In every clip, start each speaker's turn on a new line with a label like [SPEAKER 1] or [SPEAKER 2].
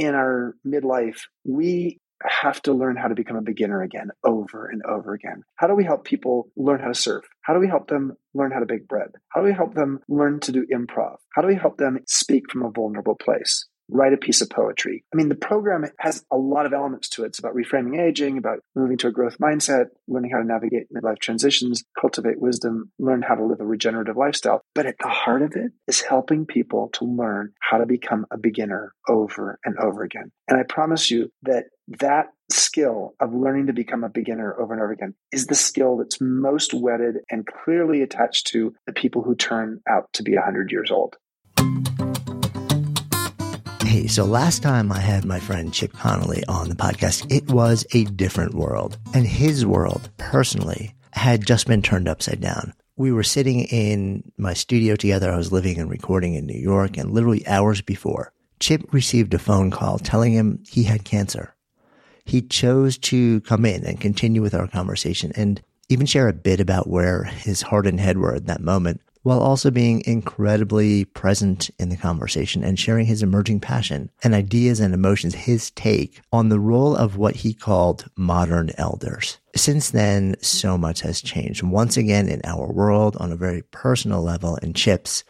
[SPEAKER 1] in our midlife, we have to learn how to become a beginner again over and over again. How do we help people learn how to surf? How do we help them learn how to bake bread? How do we help them learn to do improv? How do we help them speak from a vulnerable place? Write a piece of poetry. I mean, the program has a lot of elements to it. It's about reframing aging, about moving to a growth mindset, learning how to navigate midlife transitions, cultivate wisdom, learn how to live a regenerative lifestyle. But at the heart of it is helping people to learn how to become a beginner over and over again. And I promise you that that skill of learning to become a beginner over and over again is the skill that's most wedded and clearly attached to the people who turn out to be 100 years old.
[SPEAKER 2] Hey, so last time I had my friend Chip Conley on the podcast, it was a different world. And his world, personally, had just been turned upside down. We were sitting in my studio together. I was living and recording in New York, and literally hours before, Chip received a phone call telling him he had cancer. He chose to come in and continue with our conversation and even share a bit about where his heart and head were at that moment while also being incredibly present in the conversation and sharing his emerging passion and ideas and emotions, his take on the role of what he called modern elders. Since then, so much has changed. Once again, in our world, on a very personal level, in Chip's,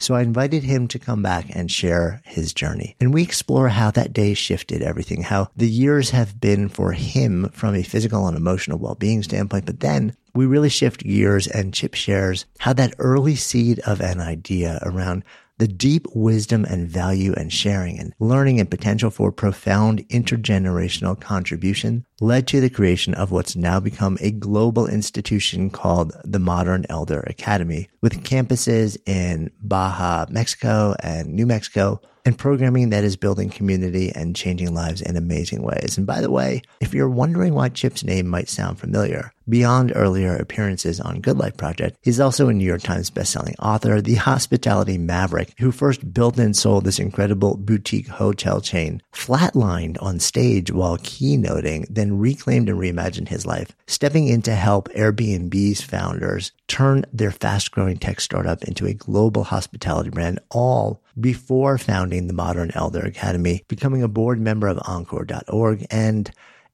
[SPEAKER 2] so I invited him to come back and share his journey. And we explore how that day shifted everything, how the years have been for him from a physical and emotional well-being standpoint. But then we really shift gears and Chip shares how that early seed of an idea around the deep wisdom and value and sharing and learning and potential for profound intergenerational contribution led to the creation of what's now become a global institution called the Modern Elder Academy with campuses in Baja, Mexico and New Mexico and programming that is building community and changing lives in amazing ways. And by the way, if you're wondering why Chip's name might sound familiar, beyond earlier appearances on Good Life Project, he's also a New York Times bestselling author, the hospitality maverick who first built and sold this incredible boutique hotel chain, flatlined on stage while keynoting, then reclaimed and reimagined his life, stepping in to help Airbnb's founders turn their fast growing tech startup into a global hospitality brand, all before founding the Modern Elder Academy, becoming a board member of Encore.org and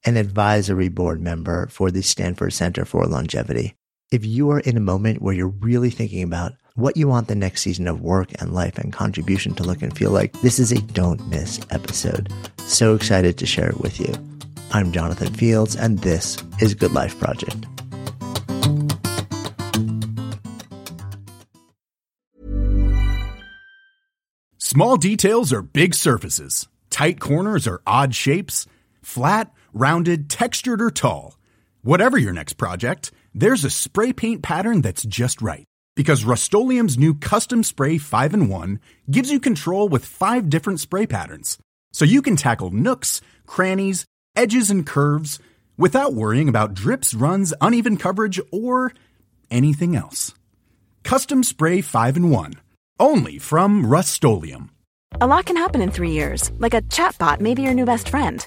[SPEAKER 2] an advisory board member for the Stanford Center for Longevity. If you are in a moment where you're really thinking about what you want the next season of work and life and contribution to look and feel like, this is a don't miss episode. So excited to share it with you. I'm Jonathan Fields, and this is Good Life Project.
[SPEAKER 3] Small details are big surfaces, tight corners are odd shapes, flat, rounded, textured, or tall. Whatever your next project, there's a spray paint pattern that's just right. Because Rust-Oleum Custom Spray 5 and 1 gives you control with five different spray patterns. So you can tackle nooks, crannies, edges, and curves without worrying about drips, runs, uneven coverage, or anything else. Custom Spray 5 and 1. Only from Rust
[SPEAKER 4] A lot can happen in three years, like a chatbot may be your new best friend.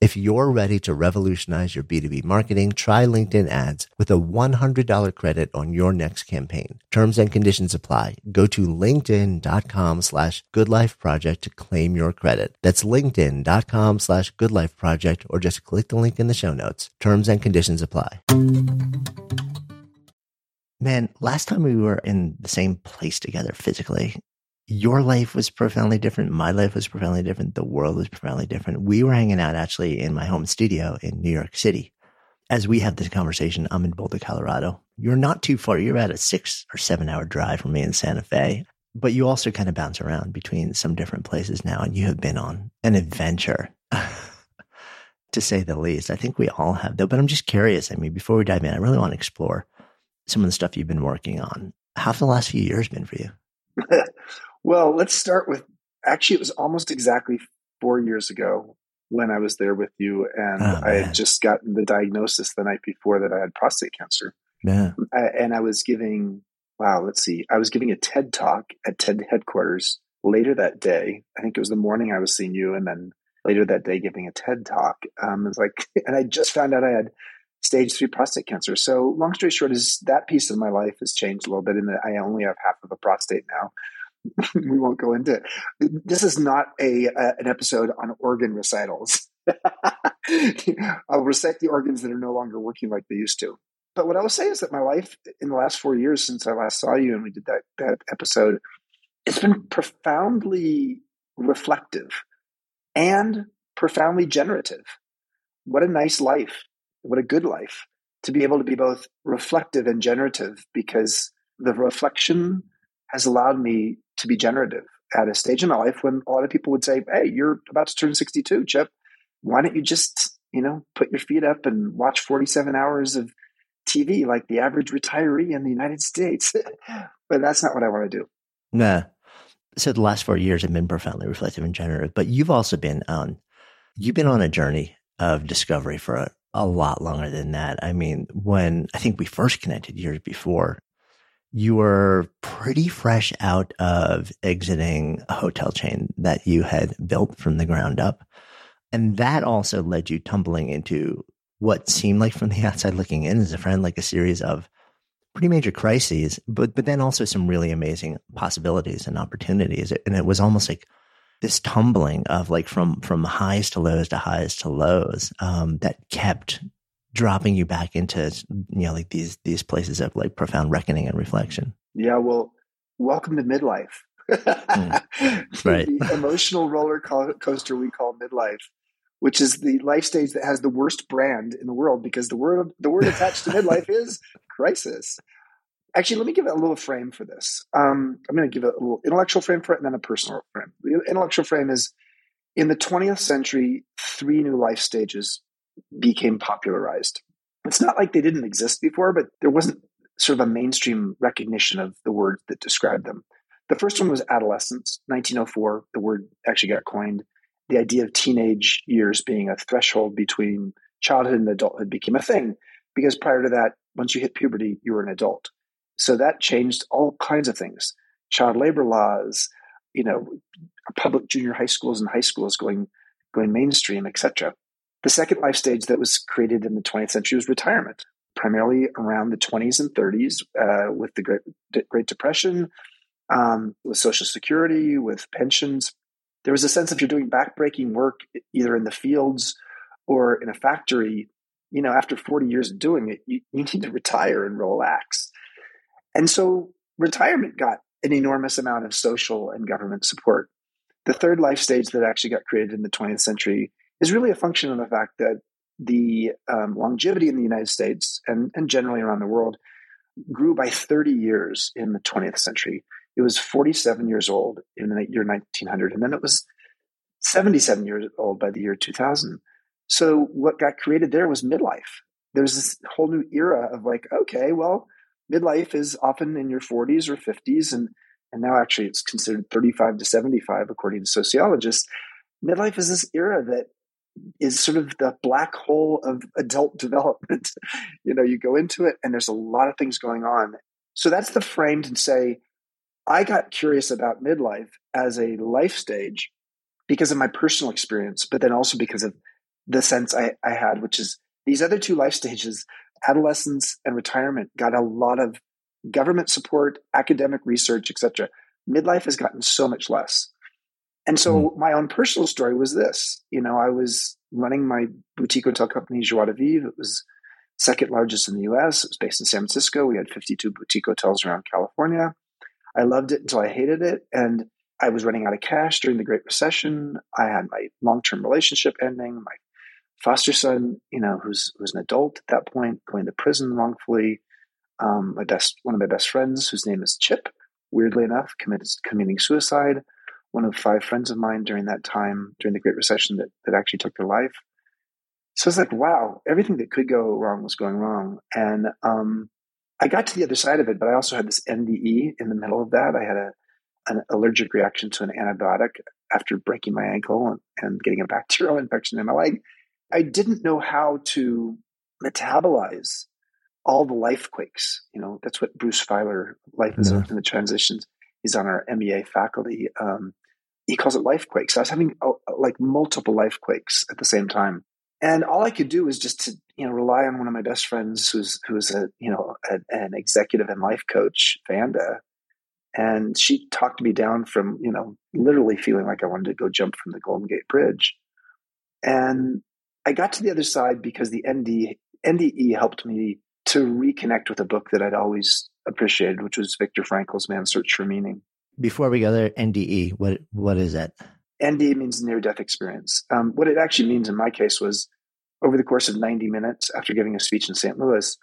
[SPEAKER 2] If you're ready to revolutionize your B2B marketing, try LinkedIn ads with a $100 credit on your next campaign. Terms and conditions apply. Go to linkedin.com slash goodlifeproject to claim your credit. That's linkedin.com slash goodlifeproject or just click the link in the show notes. Terms and conditions apply. Man, last time we were in the same place together physically, your life was profoundly different. My life was profoundly different. The world was profoundly different. We were hanging out actually in my home studio in New York City. As we have this conversation, I'm in Boulder, Colorado. You're not too far. You're about a six or seven hour drive from me in Santa Fe, but you also kind of bounce around between some different places now. And you have been on an adventure, to say the least. I think we all have though, but I'm just curious. I mean, before we dive in, I really want to explore some of the stuff you've been working on. How have the last few years been for you?
[SPEAKER 1] well, let's start with actually, it was almost exactly four years ago when I was there with you, and oh, I had just gotten the diagnosis the night before that I had prostate cancer.
[SPEAKER 2] Yeah.
[SPEAKER 1] I, and I was giving, wow, let's see, I was giving a TED talk at TED headquarters later that day. I think it was the morning I was seeing you, and then later that day giving a TED talk. Um, it was like, and I just found out I had stage three prostate cancer. So long story short is that piece of my life has changed a little bit in that I only have half of a prostate now. we won't go into it. This is not a, an episode on organ recitals. I'll recite the organs that are no longer working like they used to. But what I will say is that my life in the last four years since I last saw you and we did that, that episode, it's been profoundly reflective and profoundly generative. What a nice life what a good life to be able to be both reflective and generative because the reflection has allowed me to be generative at a stage in my life when a lot of people would say, Hey, you're about to turn 62, Chip. Why don't you just, you know, put your feet up and watch 47 hours of TV like the average retiree in the United States? but that's not what I want to do.
[SPEAKER 2] Nah. So the last four years have been profoundly reflective and generative, but you've also been on, you've been on a journey of discovery for a, a lot longer than that. I mean, when I think we first connected years before, you were pretty fresh out of exiting a hotel chain that you had built from the ground up. And that also led you tumbling into what seemed like from the outside looking in as a friend, like a series of pretty major crises, but, but then also some really amazing possibilities and opportunities. And it was almost like this tumbling of like from from highs to lows to highs to lows um, that kept dropping you back into you know like these these places of like profound reckoning and reflection.
[SPEAKER 1] Yeah, well, welcome to midlife.
[SPEAKER 2] mm. Right,
[SPEAKER 1] the emotional roller coaster we call midlife, which is the life stage that has the worst brand in the world because the word the word attached to midlife is crisis actually, let me give it a little frame for this. Um, I'm going to give it a little intellectual frame for it and then a personal frame. The intellectual frame is in the 20th century, three new life stages became popularized. It's not like they didn't exist before, but there wasn't sort of a mainstream recognition of the word that described them. The first one was adolescence, 1904. The word actually got coined. The idea of teenage years being a threshold between childhood and adulthood became a thing because prior to that, once you hit puberty, you were an adult. So that changed all kinds of things. Child labor laws, you know, public junior high schools and high schools going going mainstream, etc. The second life stage that was created in the 20th century was retirement, primarily around the 20s and 30s uh, with the Great, Great Depression, um, with Social Security, with pensions. There was a sense if you're doing backbreaking work, either in the fields or in a factory, you know, after 40 years of doing it, you, you need to retire and relax. And so retirement got an enormous amount of social and government support. The third life stage that actually got created in the 20th century is really a function of the fact that the um, longevity in the United States and, and generally around the world grew by 30 years in the 20th century. It was 47 years old in the year 1900, and then it was 77 years old by the year 2000. So what got created there was midlife. There's this whole new era of like, okay, well, midlife is often in your 40s or 50s and and now actually it's considered 35 to 75 according to sociologists midlife is this era that is sort of the black hole of adult development you know you go into it and there's a lot of things going on so that's the frame to say i got curious about midlife as a life stage because of my personal experience but then also because of the sense i, I had which is these other two life stages adolescence and retirement got a lot of government support, academic research, etc. Midlife has gotten so much less. And so mm. my own personal story was this. You know, I was running my boutique hotel company, Joie de Vivre. It was second largest in the US. It was based in San Francisco. We had 52 boutique hotels around California. I loved it until I hated it. And I was running out of cash during the Great Recession. I had my long term relationship ending. My foster son, you know, who's who's an adult at that point, going to prison wrongfully. Um, my best one of my best friends, whose name is Chip, weirdly enough, committed committing suicide. One of five friends of mine during that time, during the Great Recession, that that actually took their life. So it's like, wow, everything that could go wrong was going wrong, and um, I got to the other side of it, but I also had this NDE in the middle of that. I had a an allergic reaction to an antibiotic after breaking my ankle and, and getting a bacterial infection in my leg. I didn't know how to metabolize all the life quakes. You know, that's what Bruce Feiler, Life is yeah. in the Transitions, he's on our MEA faculty. Um, he calls it life quakes. I was having uh, like multiple life quakes at the same time. And all I could do was just to, you know, rely on one of my best friends who's, who's a, you know, a, an executive and life coach, Vanda, and she talked me down from, you know, literally feeling like I wanted to go jump from the Golden Gate Bridge. And I got to the other side because the ND, NDE helped me to reconnect with a book that I'd always appreciated, which was Viktor Frankl's Man's Search for Meaning.
[SPEAKER 2] Before we go there, NDE, what what is it?
[SPEAKER 1] NDE means near death experience. Um, what it actually means in my case was over the course of 90 minutes after giving a speech in St. Louis,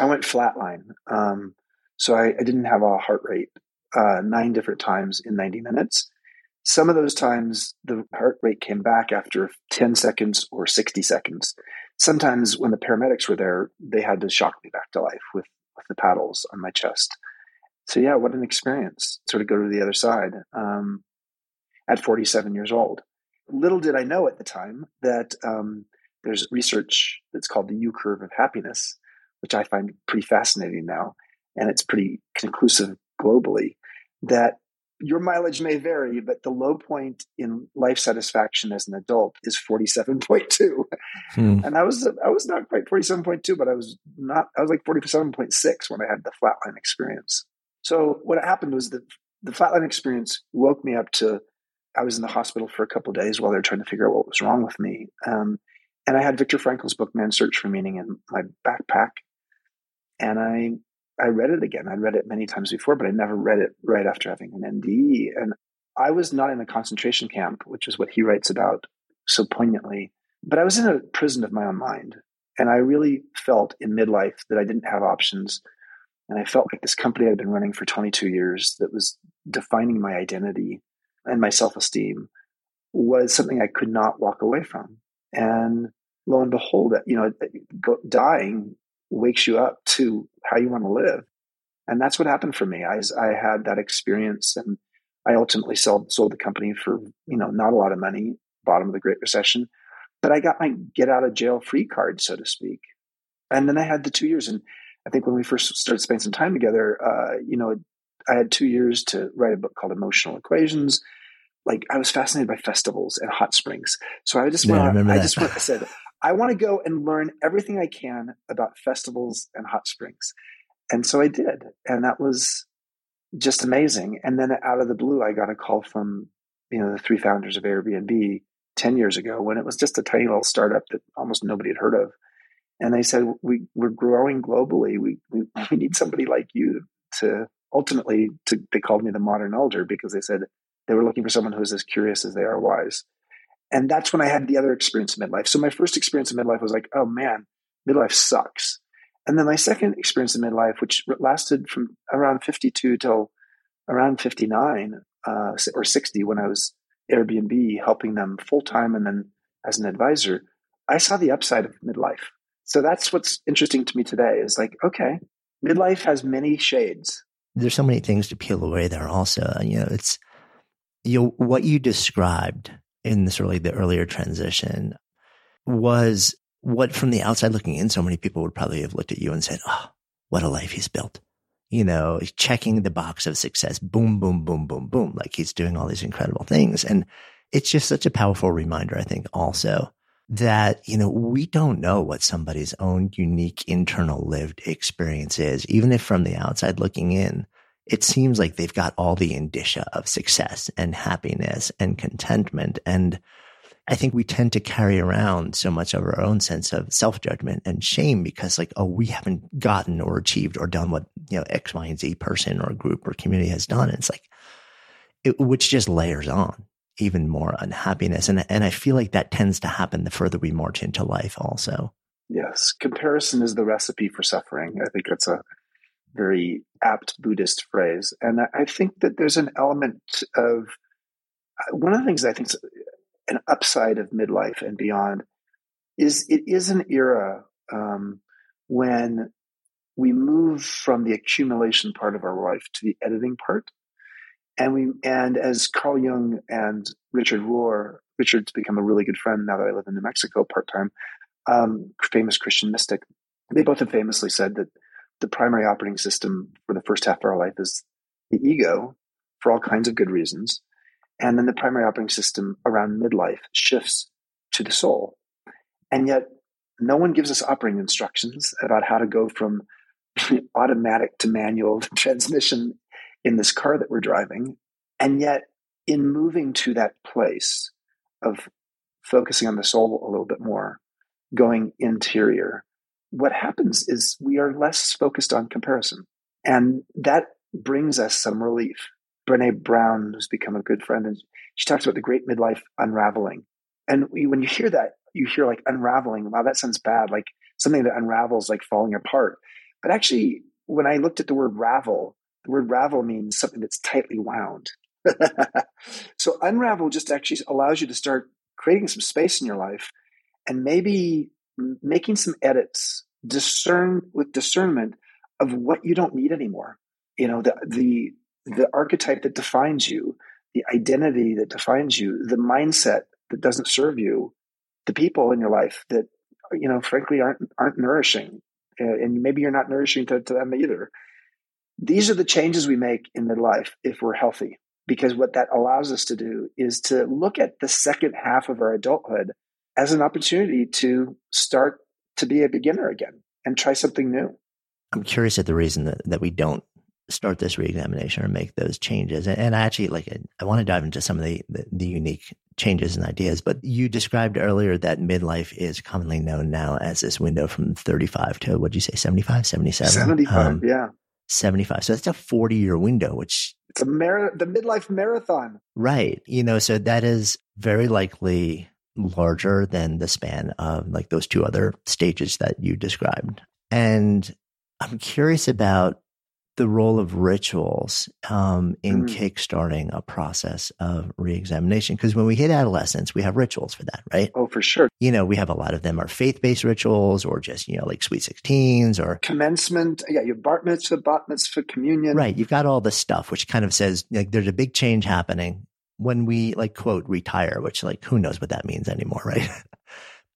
[SPEAKER 1] I went flatline. Um, so I, I, didn't have a heart rate uh, nine different times in 90 minutes. Some of those times, the heart rate came back after 10 seconds or 60 seconds. Sometimes, when the paramedics were there, they had to shock me back to life with, with the paddles on my chest. So, yeah, what an experience. Sort of go to the other side um, at 47 years old. Little did I know at the time that um, there's research that's called the U curve of happiness, which I find pretty fascinating now. And it's pretty conclusive globally that your mileage may vary, but the low point in life satisfaction as an adult is 47.2. Hmm. And I was, I was not quite 47.2, but I was not, I was like 47.6 when I had the flatline experience. So what happened was that the flatline experience woke me up to, I was in the hospital for a couple days while they were trying to figure out what was wrong with me. Um, and I had Viktor Frankl's book, Man's Search for Meaning in my backpack. And I I read it again. I'd read it many times before, but I never read it right after having an NDE. And I was not in a concentration camp, which is what he writes about so poignantly, but I was in a prison of my own mind. And I really felt in midlife that I didn't have options. And I felt like this company I'd been running for 22 years that was defining my identity and my self esteem was something I could not walk away from. And lo and behold, you know, dying wakes you up to how you want to live. And that's what happened for me. I, I had that experience and I ultimately sold, sold the company for, you know, not a lot of money, bottom of the Great Recession, but I got my get out of jail free card, so to speak. And then I had the two years. And I think when we first started spending some time together, uh, you know, I had two years to write a book called Emotional Equations. Like I was fascinated by festivals and hot springs. So I just yeah, went, I, I just went, I said, I want to go and learn everything I can about festivals and hot springs. And so I did. And that was just amazing. And then out of the blue, I got a call from, you know, the three founders of Airbnb 10 years ago when it was just a tiny little startup that almost nobody had heard of. And they said, we, we're growing globally. We, we, we need somebody like you to ultimately, to, they called me the modern elder because they said they were looking for someone who's as curious as they are wise. And that's when I had the other experience in midlife. So my first experience in midlife was like, oh man, midlife sucks. And then my second experience in midlife, which lasted from around 52 till around 59 uh, or 60 when I was Airbnb helping them full time and then as an advisor, I saw the upside of midlife. So that's what's interesting to me today is like, okay, midlife has many shades.
[SPEAKER 2] There's so many things to peel away there also. You know, it's you know, what you described in this really the earlier transition was what from the outside looking in, so many people would probably have looked at you and said, Oh, what a life he's built. You know, checking the box of success, boom, boom, boom, boom, boom. Like he's doing all these incredible things. And it's just such a powerful reminder, I think, also that, you know, we don't know what somebody's own unique internal lived experience is, even if from the outside looking in, it seems like they've got all the indicia of success and happiness and contentment. And I think we tend to carry around so much of our own sense of self judgment and shame because like, oh, we haven't gotten or achieved or done what, you know, X, Y, and Z person or group or community has done. And it's like, it, which just layers on even more unhappiness. And, and I feel like that tends to happen the further we march into life also.
[SPEAKER 1] Yes. Comparison is the recipe for suffering. I think that's a very apt Buddhist phrase. And I think that there's an element of one of the things I think is an upside of midlife and beyond is it is an era um, when we move from the accumulation part of our life to the editing part. And we and as Carl Jung and Richard Rohr, Richard's become a really good friend now that I live in New Mexico part time, um, famous Christian mystic. They both have famously said that the primary operating system for the first half of our life is the ego for all kinds of good reasons. And then the primary operating system around midlife shifts to the soul. And yet, no one gives us operating instructions about how to go from automatic to manual transmission in this car that we're driving. And yet, in moving to that place of focusing on the soul a little bit more, going interior, what happens is we are less focused on comparison. And that brings us some relief. Brene Brown, who's become a good friend, and she talks about the great midlife unraveling. And when you hear that, you hear like unraveling. Wow, that sounds bad. Like something that unravels, like falling apart. But actually, when I looked at the word ravel, the word ravel means something that's tightly wound. so unravel just actually allows you to start creating some space in your life and maybe making some edits, discern with discernment of what you don't need anymore. You know, the the the archetype that defines you, the identity that defines you, the mindset that doesn't serve you, the people in your life that you know, frankly, aren't aren't nourishing, and maybe you're not nourishing to, to them either. These are the changes we make in midlife if we're healthy, because what that allows us to do is to look at the second half of our adulthood as an opportunity to start to be a beginner again and try something new.
[SPEAKER 2] I'm curious at the reason that, that we don't start this reexamination or make those changes. And, and I actually like I want to dive into some of the, the, the unique changes and ideas. But you described earlier that midlife is commonly known now as this window from 35 to what did you say 75, 77?
[SPEAKER 1] 75, um, yeah.
[SPEAKER 2] 75. So that's a 40 year window, which
[SPEAKER 1] it's a mar- the midlife marathon.
[SPEAKER 2] Right. You know, so that is very likely larger than the span of like those two other stages that you described. And I'm curious about the role of rituals um, in mm. kickstarting a process of reexamination. Because when we hit adolescence, we have rituals for that, right?
[SPEAKER 1] Oh, for sure.
[SPEAKER 2] You know, we have a lot of them are faith based rituals or just, you know, like sweet 16s or
[SPEAKER 1] commencement. Yeah, you have bar mitzvah, bat mitzvah, communion.
[SPEAKER 2] Right. You've got all this stuff, which kind of says like there's a big change happening when we like quote retire, which like who knows what that means anymore, right?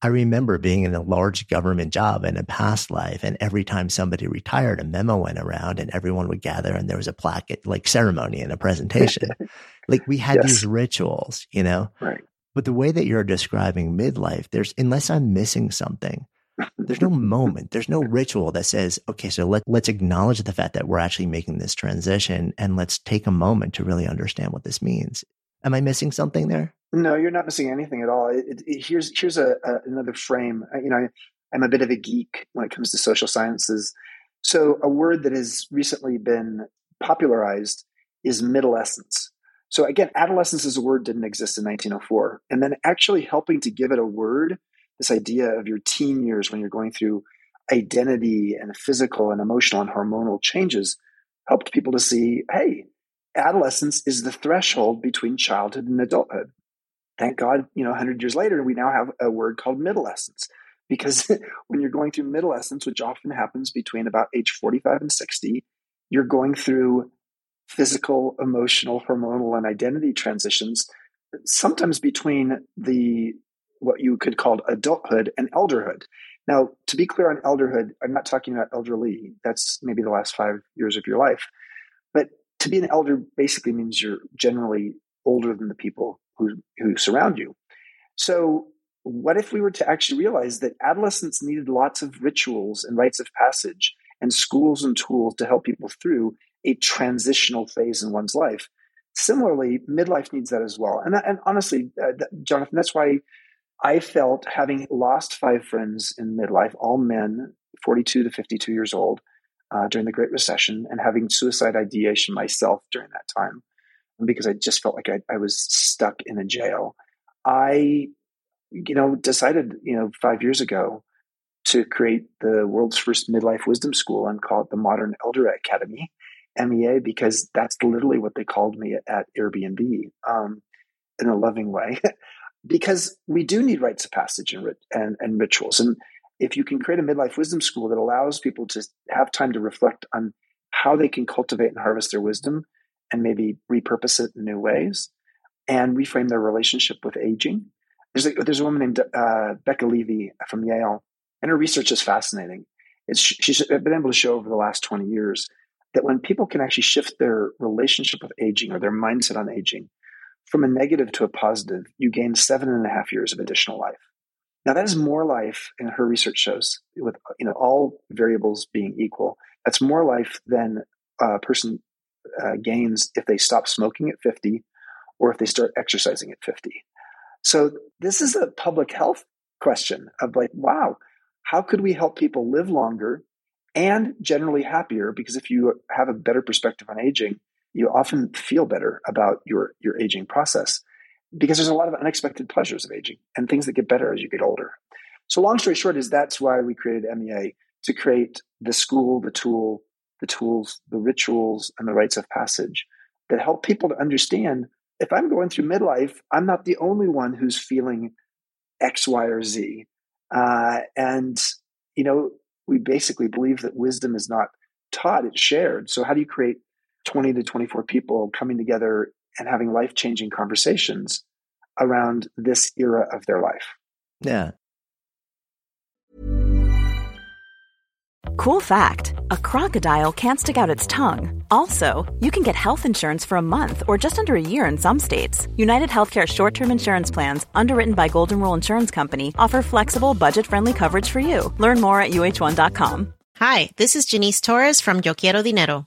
[SPEAKER 2] I remember being in a large government job in a past life, and every time somebody retired, a memo went around, and everyone would gather, and there was a plaque, like ceremony and a presentation. like we had yes. these rituals, you know.
[SPEAKER 1] Right.
[SPEAKER 2] But the way that you're describing midlife, there's unless I'm missing something, there's no moment, there's no ritual that says, okay, so let, let's acknowledge the fact that we're actually making this transition, and let's take a moment to really understand what this means. Am I missing something there?
[SPEAKER 1] No, you're not missing anything at all. It, it, here's here's a, a, another frame. You know, I, I'm a bit of a geek when it comes to social sciences. So a word that has recently been popularized is middlescence. So again, adolescence as a word didn't exist in 1904, and then actually helping to give it a word, this idea of your teen years when you're going through identity and physical and emotional and hormonal changes, helped people to see, hey, adolescence is the threshold between childhood and adulthood thank God, you know, 100 years later, we now have a word called middle middlescence. Because when you're going through middle middlescence, which often happens between about age 45 and 60, you're going through physical, emotional, hormonal, and identity transitions, sometimes between the what you could call adulthood and elderhood. Now, to be clear on elderhood, I'm not talking about elderly. That's maybe the last five years of your life. To be an elder basically means you're generally older than the people who, who surround you. So, what if we were to actually realize that adolescents needed lots of rituals and rites of passage and schools and tools to help people through a transitional phase in one's life? Similarly, midlife needs that as well. And, and honestly, uh, Jonathan, that's why I felt having lost five friends in midlife, all men, 42 to 52 years old, uh, during the Great Recession, and having suicide ideation myself during that time because I just felt like I, I was stuck in a jail. I, you know, decided, you know, five years ago to create the world's first midlife wisdom school and call it the Modern Elder Academy, MEA, because that's literally what they called me at Airbnb um, in a loving way. because we do need rites of passage and, and, and rituals. And if you can create a midlife wisdom school that allows people to have time to reflect on how they can cultivate and harvest their wisdom and maybe repurpose it in new ways and reframe their relationship with aging. There's a, there's a woman named uh, Becca Levy from Yale, and her research is fascinating. It's, she's been able to show over the last 20 years that when people can actually shift their relationship with aging or their mindset on aging from a negative to a positive, you gain seven and a half years of additional life. Now that is more life, and her research shows, with you know all variables being equal, that's more life than a person uh, gains if they stop smoking at 50 or if they start exercising at 50. So this is a public health question of like, wow, how could we help people live longer and generally happier? Because if you have a better perspective on aging, you often feel better about your your aging process because there's a lot of unexpected pleasures of aging and things that get better as you get older. So long story short is that's why we created MEA to create the school, the tool, the tools, the rituals, and the rites of passage that help people to understand if I'm going through midlife, I'm not the only one who's feeling X, Y, or Z. Uh, and, you know, we basically believe that wisdom is not taught, it's shared. So, how do you create 20 to 24 people coming together and having life changing conversations around this era of their life?
[SPEAKER 2] Yeah.
[SPEAKER 4] Cool fact a crocodile can't stick out its tongue. Also, you can get health insurance for a month or just under a year in some states. United Healthcare short term insurance plans, underwritten by Golden Rule Insurance Company, offer flexible, budget friendly coverage for you. Learn more at uhone.com.
[SPEAKER 5] Hi, this is Janice Torres from Yo Quiero Dinero.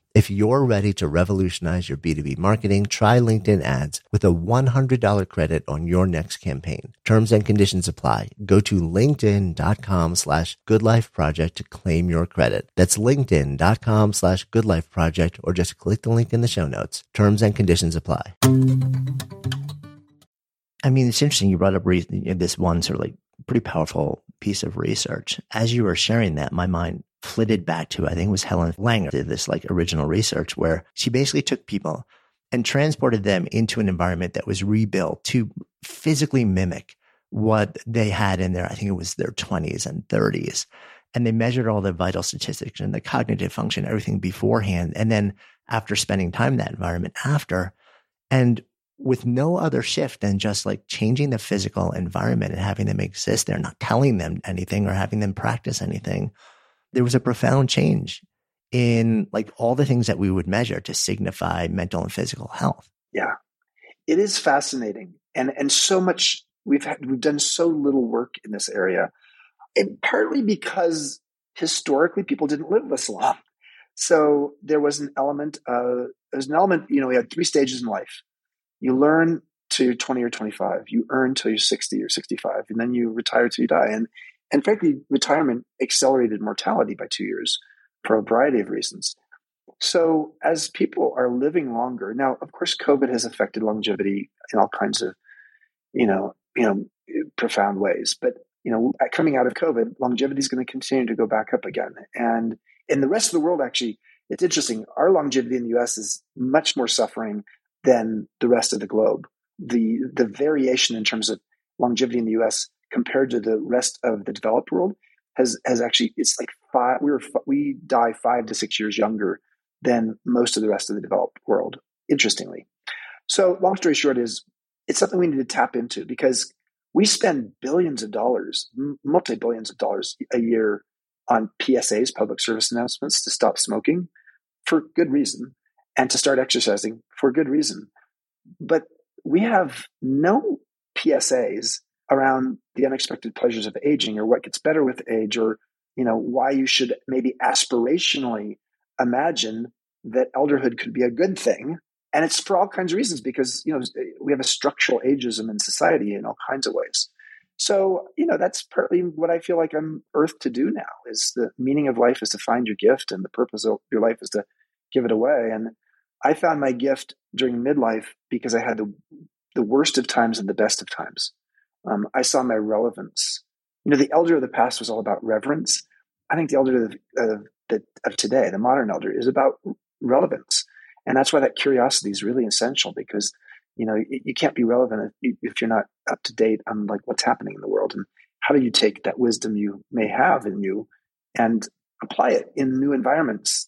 [SPEAKER 2] If you're ready to revolutionize your B2B marketing, try LinkedIn ads with a $100 credit on your next campaign. Terms and conditions apply. Go to linkedin.com slash goodlifeproject to claim your credit. That's linkedin.com slash goodlifeproject or just click the link in the show notes. Terms and conditions apply. I mean, it's interesting. You brought up this one sort of like pretty powerful piece of research. As you were sharing that, my mind flitted back to, I think it was Ellen Langer did this like original research where she basically took people and transported them into an environment that was rebuilt to physically mimic what they had in their, I think it was their 20s and 30s. And they measured all the vital statistics and the cognitive function, everything beforehand. And then after spending time in that environment after, and with no other shift than just like changing the physical environment and having them exist there, not telling them anything or having them practice anything, there was a profound change in like all the things that we would measure to signify mental and physical health.
[SPEAKER 1] Yeah. It is fascinating. And and so much we've had we've done so little work in this area. And partly because historically people didn't live this long. So there was an element of there's an element, you know, we had three stages in life. You learn to 20 or 25, you earn till you're 60 or 65, and then you retire till you die. And and frankly, retirement accelerated mortality by two years for a variety of reasons. So as people are living longer, now of course COVID has affected longevity in all kinds of, you know, you know, profound ways. But you know, coming out of COVID, longevity is going to continue to go back up again. And in the rest of the world, actually, it's interesting. Our longevity in the US is much more suffering than the rest of the globe. The the variation in terms of longevity in the US compared to the rest of the developed world has has actually it's like five we were we die five to six years younger than most of the rest of the developed world interestingly so long story short is it's something we need to tap into because we spend billions of dollars multi billions of dollars a year on psas public service announcements to stop smoking for good reason and to start exercising for good reason. But we have no psas around the unexpected pleasures of aging or what gets better with age or you know why you should maybe aspirationally imagine that elderhood could be a good thing. And it's for all kinds of reasons because you know we have a structural ageism in society in all kinds of ways. So you know that's partly what i feel like i'm earth to do now is the meaning of life is to find your gift and the purpose of your life is to give it away. And i found my gift during midlife because i had the the worst of times and the best of times um, I saw my relevance. You know, the elder of the past was all about reverence. I think the elder of, of, of today, the modern elder, is about relevance. And that's why that curiosity is really essential because, you know, you, you can't be relevant if, if you're not up to date on like what's happening in the world. And how do you take that wisdom you may have in you and apply it in new environments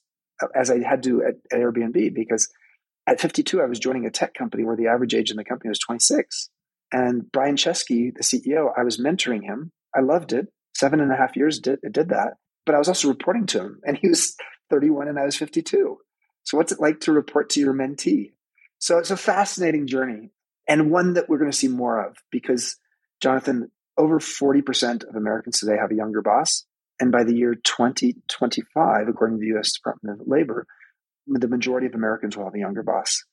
[SPEAKER 1] as I had to at, at Airbnb because at 52, I was joining a tech company where the average age in the company was 26. And Brian Chesky, the CEO, I was mentoring him. I loved it. Seven and a half years did, did that. But I was also reporting to him, and he was 31 and I was 52. So, what's it like to report to your mentee? So, it's a fascinating journey and one that we're going to see more of because, Jonathan, over 40% of Americans today have a younger boss. And by the year 2025, according to the US Department of Labor, the majority of Americans will have a younger boss.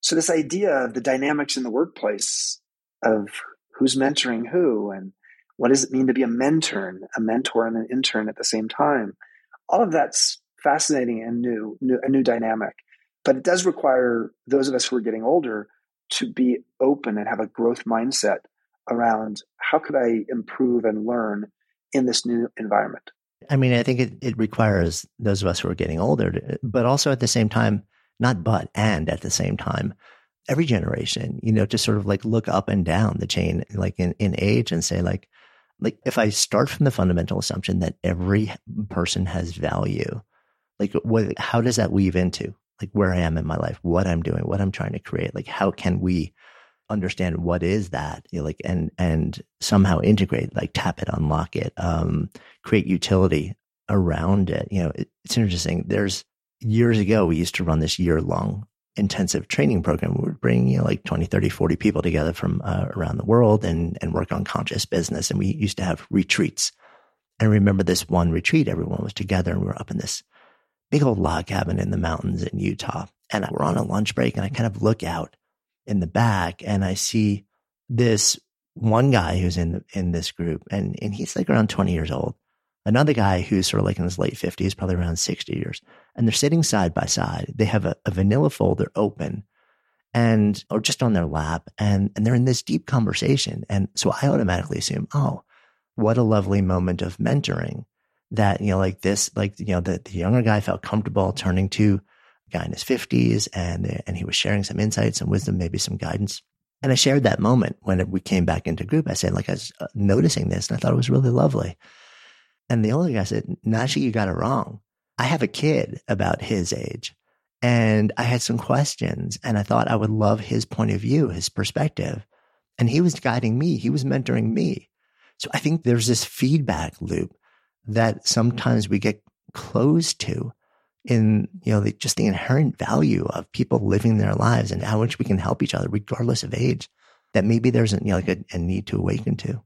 [SPEAKER 1] So, this idea of the dynamics in the workplace of who's mentoring who and what does it mean to be a mentor, a mentor and an intern at the same time. All of that's fascinating and new, new, a new dynamic. But it does require those of us who are getting older to be open and have a growth mindset around how could I improve and learn in this new environment.
[SPEAKER 2] I mean, I think it, it requires those of us who are getting older, to, but also at the same time, not but, and at the same time, every generation, you know, to sort of like look up and down the chain, like in, in age and say like, like if I start from the fundamental assumption that every person has value, like what, how does that weave into like where I am in my life, what I'm doing, what I'm trying to create? Like, how can we understand what is that? You know, like, and, and somehow integrate, like tap it, unlock it, um, create utility around it. You know, it, it's interesting. There's years ago, we used to run this year long intensive training program. We would bring, you know, like 20, 30, 40 people together from uh, around the world and, and work on conscious business. And we used to have retreats. And I remember this one retreat, everyone was together and we were up in this big old log cabin in the mountains in Utah. And we're on a lunch break and I kind of look out in the back and I see this one guy who's in, in this group and, and he's like around 20 years old. Another guy who's sort of like in his late 50s, probably around 60 years. And they're sitting side by side. They have a, a vanilla folder open and, or just on their lap and, and they're in this deep conversation. And so I automatically assume, oh, what a lovely moment of mentoring that, you know, like this, like, you know, the, the younger guy felt comfortable turning to guy in his fifties and, and he was sharing some insights and wisdom, maybe some guidance. And I shared that moment when we came back into group. I said, like, I was uh, noticing this and I thought it was really lovely. And the older guy said, Najee, you got it wrong. I have a kid about his age and I had some questions and I thought I would love his point of view, his perspective. And he was guiding me. He was mentoring me. So I think there's this feedback loop that sometimes we get closed to in, you know, the, just the inherent value of people living their lives and how much we can help each other regardless of age that maybe there's you know, like a, a need to awaken to.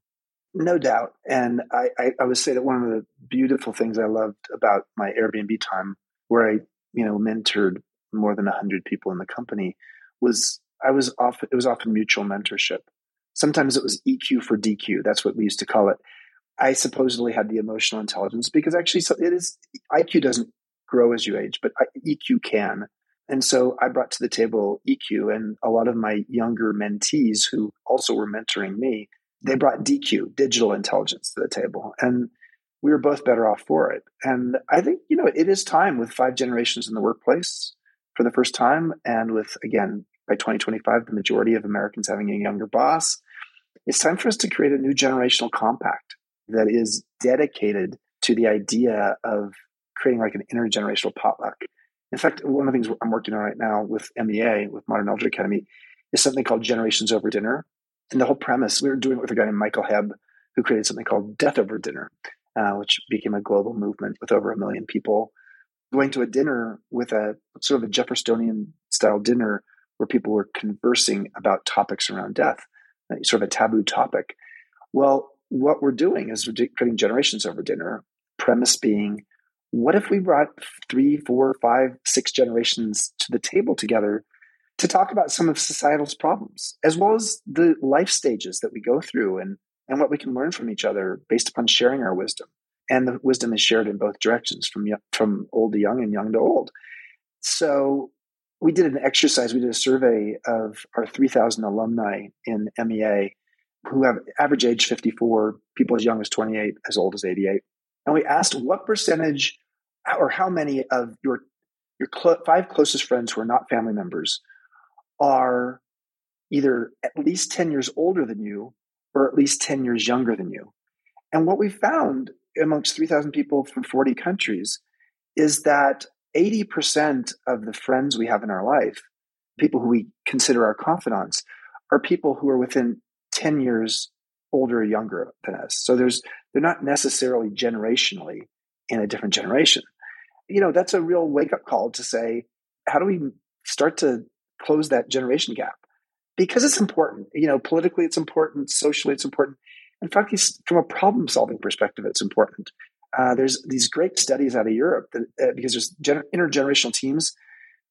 [SPEAKER 1] No doubt. And I, I, I, would say that one of the beautiful things I loved about my Airbnb time, where I, you know, mentored more than 100 people in the company, was I was often, it was often mutual mentorship. Sometimes it was EQ for DQ. That's what we used to call it. I supposedly had the emotional intelligence because actually it is, IQ doesn't grow as you age, but EQ can. And so I brought to the table EQ and a lot of my younger mentees who also were mentoring me they brought DQ, digital intelligence, to the table. And we were both better off for it. And I think, you know, it is time with five generations in the workplace for the first time. And with, again, by 2025, the majority of Americans having a younger boss, it's time for us to create a new generational compact that is dedicated to the idea of creating like an intergenerational potluck. In fact, one of the things I'm working on right now with MEA, with Modern Elder Academy, is something called Generations Over Dinner, and the whole premise, we were doing it with a guy named Michael Hebb, who created something called Death Over Dinner, uh, which became a global movement with over a million people going to a dinner with a sort of a Jeffersonian style dinner where people were conversing about topics around death, uh, sort of a taboo topic. Well, what we're doing is we're creating generations over dinner, premise being, what if we brought three, four, five, six generations to the table together to talk about some of societal's problems, as well as the life stages that we go through and, and what we can learn from each other based upon sharing our wisdom. And the wisdom is shared in both directions, from, from old to young and young to old. So we did an exercise, we did a survey of our 3,000 alumni in MEA who have average age 54, people as young as 28, as old as 88. And we asked what percentage or how many of your your cl- five closest friends who are not family members are either at least 10 years older than you or at least 10 years younger than you. And what we found amongst 3,000 people from 40 countries is that 80% of the friends we have in our life, people who we consider our confidants, are people who are within 10 years older or younger than us. So there's they're not necessarily generationally in a different generation. You know, that's a real wake up call to say, how do we start to close that generation gap because it's important. You know, politically, it's important. Socially, it's important. In fact, from a problem solving perspective, it's important. Uh, there's these great studies out of Europe that, uh, because there's gener- intergenerational teams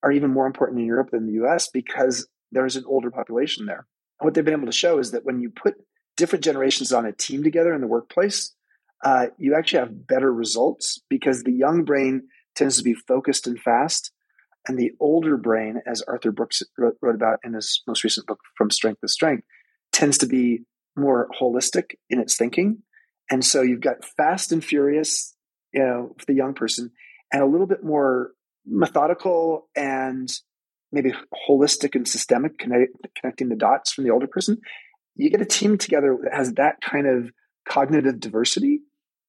[SPEAKER 1] are even more important in Europe than the US because there's an older population there. And what they've been able to show is that when you put different generations on a team together in the workplace, uh, you actually have better results because the young brain tends to be focused and fast, and the older brain, as Arthur Brooks wrote, wrote about in his most recent book, From Strength to Strength, tends to be more holistic in its thinking. And so you've got fast and furious, you know, for the young person, and a little bit more methodical and maybe holistic and systemic, connect, connecting the dots from the older person. You get a team together that has that kind of cognitive diversity,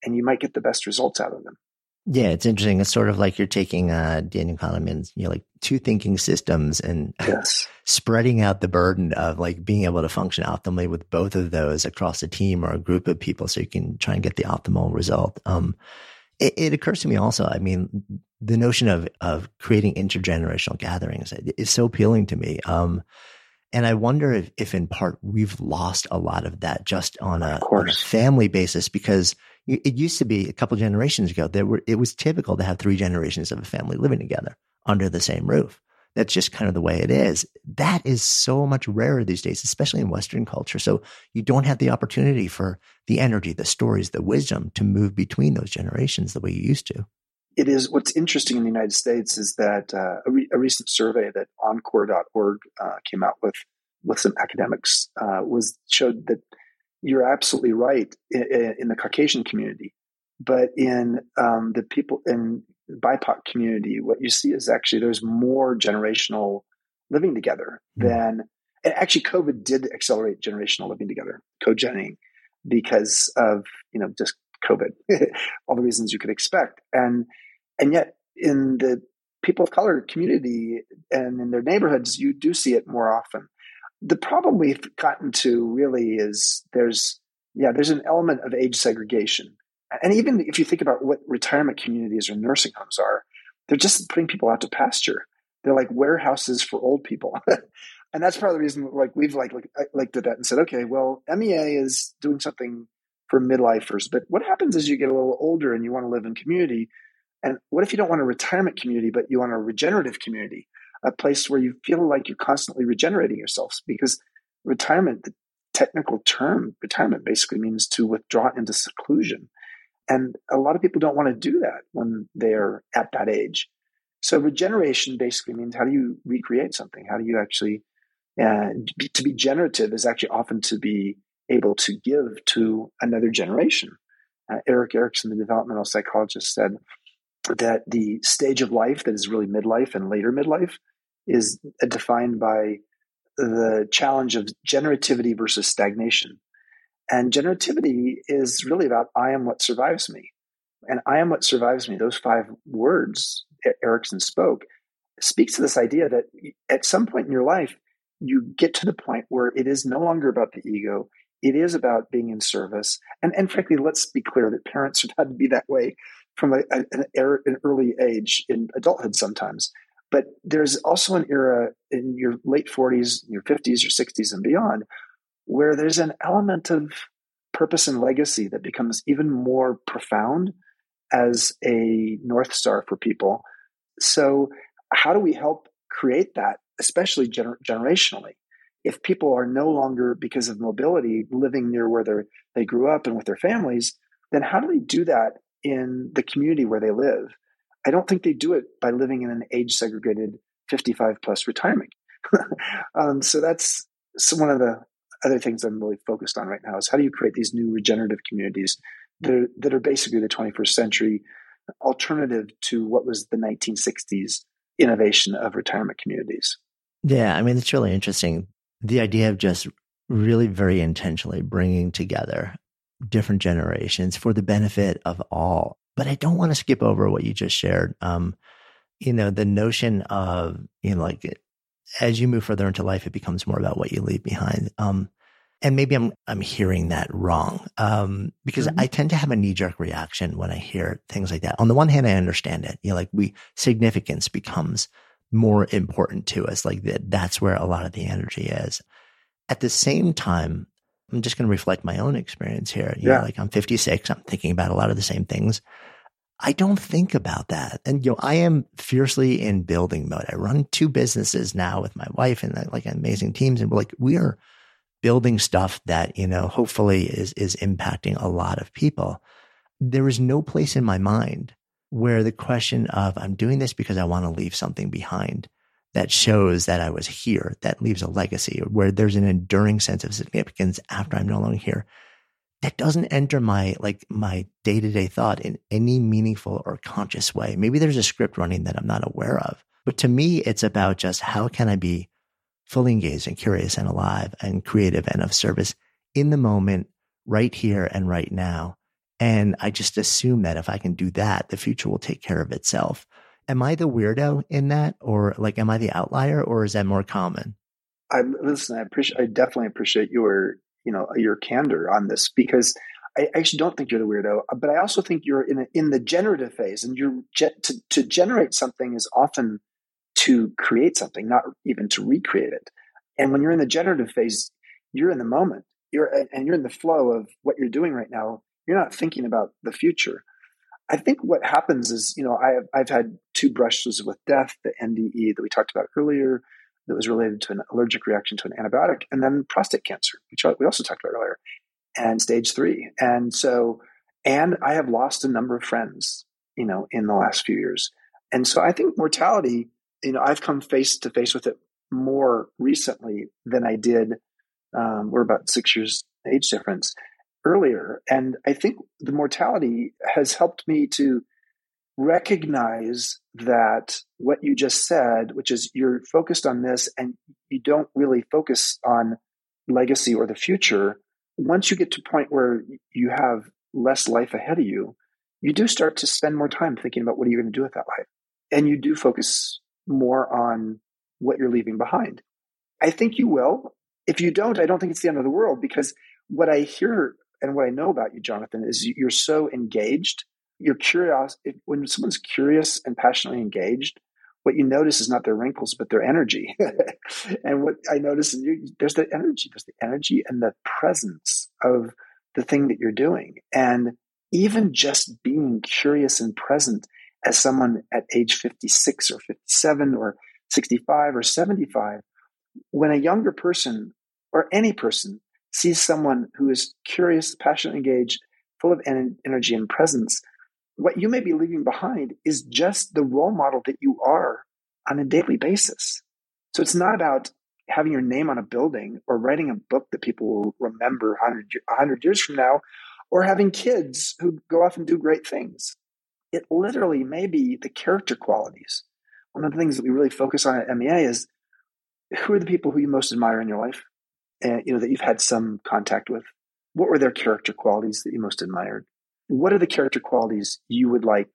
[SPEAKER 1] and you might get the best results out of them.
[SPEAKER 2] Yeah, it's interesting. It's sort of like you're taking uh, Daniel Kahneman's, you know, like two thinking systems and
[SPEAKER 1] yes.
[SPEAKER 2] spreading out the burden of like being able to function optimally with both of those across a team or a group of people, so you can try and get the optimal result. Um, it, it occurs to me also. I mean, the notion of of creating intergenerational gatherings is so appealing to me. Um, and I wonder if, if in part we've lost a lot of that just on a, on a family basis because it used to be a couple generations ago there were it was typical to have three generations of a family living together under the same roof. That's just kind of the way it is. That is so much rarer these days especially in western culture. So you don't have the opportunity for the energy the stories the wisdom to move between those generations the way you used to.
[SPEAKER 1] It is. What's interesting in the united states is that uh, a, re- a, recent survey that encore.org uh, came out with with some academics uh, was showed that you're absolutely right in, in the Caucasian community, but in um, the people in BIPOC community, what you see is actually there's more generational living together mm. than. And actually, COVID did accelerate generational living together, co-genning, because of you know just COVID, all the reasons you could expect, and and yet in the people of color community and in their neighborhoods, you do see it more often the problem we've gotten to really is there's yeah there's an element of age segregation. And even if you think about what retirement communities or nursing homes are they're just putting people out to pasture. They're like warehouses for old people. And that's part of the reason like we've like looked at that and said okay well mea is doing something for midlifers but what happens as you get a little older and you want to live in community. And what if you don't want a retirement community but you want a regenerative community a place where you feel like you're constantly regenerating yourselves because retirement, the technical term retirement basically means to withdraw into seclusion. And a lot of people don't want to do that when they're at that age. So regeneration basically means how do you recreate something? How do you actually, uh, to be generative is actually often to be able to give to another generation. Uh, Erik Erikson, the developmental psychologist, said that the stage of life that is really midlife and later midlife is defined by the challenge of generativity versus stagnation. And generativity is really about I am what survives me. And I am what survives me, those five words Erikson spoke, speaks to this idea that at some point in your life, you get to the point where it is no longer about the ego. It is about being in service. And, and frankly, let's be clear that parents have had to be that way from a, an, an early age in adulthood sometimes. But there's also an era in your late 40s, your 50s, your 60s, and beyond where there's an element of purpose and legacy that becomes even more profound as a North Star for people. So, how do we help create that, especially gener- generationally? If people are no longer, because of mobility, living near where they grew up and with their families, then how do they do that in the community where they live? I don't think they do it by living in an age segregated 55 plus retirement. um, so that's one of the other things I'm really focused on right now is how do you create these new regenerative communities that are, that are basically the 21st century alternative to what was the 1960s innovation of retirement communities.
[SPEAKER 2] Yeah, I mean, it's really interesting. The idea of just really very intentionally bringing together different generations for the benefit of all but I don't want to skip over what you just shared. Um, you know, the notion of, you know, like as you move further into life, it becomes more about what you leave behind. Um, and maybe I'm I'm hearing that wrong um, because mm-hmm. I tend to have a knee jerk reaction when I hear things like that. On the one hand, I understand it. You know, like we significance becomes more important to us. Like that, that's where a lot of the energy is. At the same time, I'm just going to reflect my own experience here. You yeah. Know, like I'm 56. I'm thinking about a lot of the same things. I don't think about that. And, you know, I am fiercely in building mode. I run two businesses now with my wife and uh, like amazing teams. And we're like, we are building stuff that, you know, hopefully is, is impacting a lot of people. There is no place in my mind where the question of I'm doing this because I want to leave something behind that shows that I was here, that leaves a legacy, where there's an enduring sense of significance after I'm no longer here. That doesn't enter my like my day to day thought in any meaningful or conscious way. Maybe there's a script running that I'm not aware of, but to me, it's about just how can I be fully engaged and curious and alive and creative and of service in the moment, right here and right now. And I just assume that if I can do that, the future will take care of itself am I the weirdo in that, or like, am I the outlier, or is that more common?
[SPEAKER 1] I listen. I appreciate. I definitely appreciate your, you know, your candor on this because I actually don't think you're the weirdo, uh, but I also think you're in a, in the generative phase, and you're to to generate something is often to create something, not even to recreate it. And when you're in the generative phase, you're in the moment. You're and you're in the flow of what you're doing right now You're not thinking about the future. I think what happens is, you know, I have, I've had two brushes with death, the NDE that we talked about earlier, that was related to an allergic reaction to an antibiotic, and then prostate cancer, which we also talked about earlier, and stage three. And so, and I have lost a number of friends, you know, in the last few years. And so I think mortality, you know, I've come face to face with it more recently than I did. Um, we're about six years age difference earlier. And I think the mortality has helped me to recognize that what you just said, which is you're focused on this and you don't really focus on legacy or the future. Once you get to a point where you have less life ahead of you, you do start to spend more time thinking about what are you going to do with that life. And you do focus more on what you're leaving behind. I think you will. If you don't, I don't think it's the end of the world because what I hear and what I know about you, Jonathan, is you're so engaged. You're curious. When someone's curious and passionately engaged, what you notice is not their wrinkles, but their energy. and what I notice is you, there's the energy. There's the energy and the presence of the thing that you're doing. And even just being curious and present as someone at age 56 or 57 or 65 or 75, when a younger person or any person sees someone who is curious, passionate, engaged, full of en- energy and presence, what you may be leaving behind is just the role model that you are on a daily basis. So it's not about having your name on a building or writing a book that people will remember 100, 100 years from now or having kids who go off and do great things. It literally may be the character qualities. One of the things that we really focus on at MEA is who are the people who you most admire in your life? And you know that you've had some contact with what were their character qualities that you most admired? What are the character qualities you would like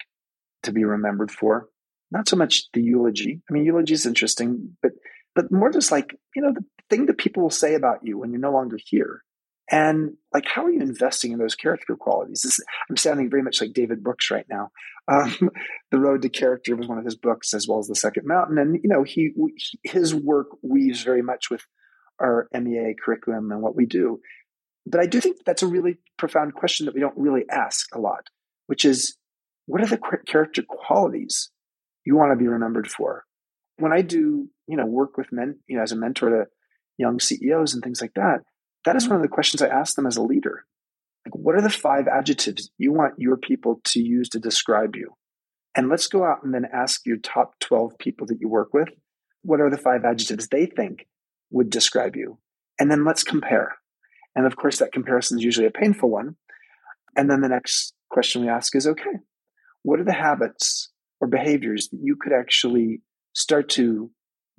[SPEAKER 1] to be remembered for? Not so much the eulogy. I mean eulogy is interesting but but more just like you know the thing that people will say about you when you're no longer here. And like how are you investing in those character qualities? This, i'm sounding very much like david brooks right now. Um, the road to character was one of his books as well as the second mountain. And you know he, he his work weaves very much with our MEA curriculum and what we do. But I do think that's a really profound question that we don't really ask a lot, which is what are the character qualities you want to be remembered for? When I do, you know, work with men, you know, as a mentor to young CEOs and things like that, that is mm-hmm. one of the questions I ask them as a leader. Like, what are the five adjectives you want your people to use to describe you? And let's go out and then ask your top 12 people that you work with, what are the five adjectives they think would describe you. And then let's compare. And of course, that comparison is usually a painful one. And then the next question we ask is okay, what are the habits or behaviors that you could actually start to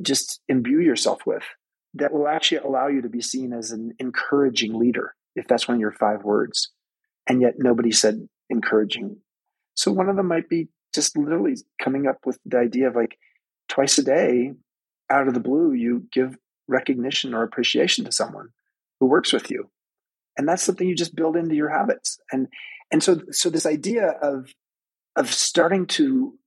[SPEAKER 1] just imbue yourself with that will actually allow you to be seen as an encouraging leader, if that's one of your five words? And yet nobody said encouraging. So one of them might be just literally coming up with the idea of like twice a day out of the blue, you give recognition or appreciation to someone who works with you and that's something you just build into your habits and and so so this idea of of starting to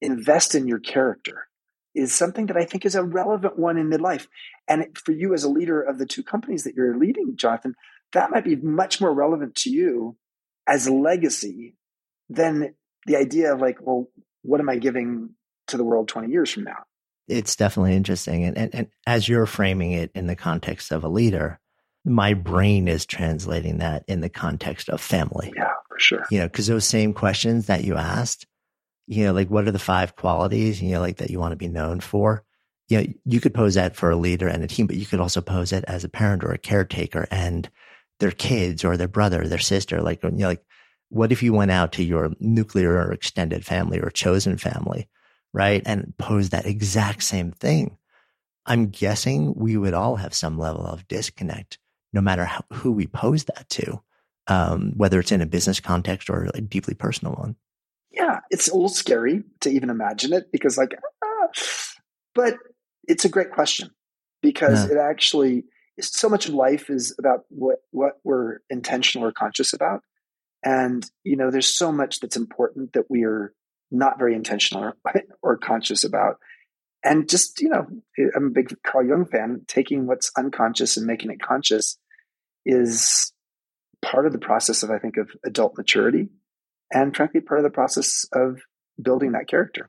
[SPEAKER 1] invest in your character is something that I think is a relevant one in midlife. And for you as a leader of the two companies that you're leading, Jonathan, that might be much more relevant to you as legacy than the idea of like, well, what am I giving to the world 20 years from now?
[SPEAKER 2] It's definitely interesting. And, and, and as you're framing it in the context of a leader, my brain is translating that in the context of family.
[SPEAKER 1] Yeah, for sure.
[SPEAKER 2] You know, because those same questions that you asked, you know, like what are the five qualities, you know, like that you want to be known for? You know, you could pose that for a leader and a team, but you could also pose it as a parent or a caretaker and their kids or their brother, or their sister. Like, you know, like what if you went out to your nuclear or extended family or chosen family? Right? And pose that exact same thing. I'm guessing we would all have some level of disconnect, no matter how, who we pose that to, um, whether it's in a business context or a deeply personal one.
[SPEAKER 1] Yeah, it's a little scary to even imagine it because, like, ah, but it's a great question because yeah. it actually so much of life is about what what we're intentional or conscious about, and you know, there's so much that's important that we are not very intentional or, or conscious about. And just, you know, I'm a big Carl Jung fan. Taking what's unconscious and making it conscious is part of the process of, I think, of adult maturity and frankly, part of the process of building that character.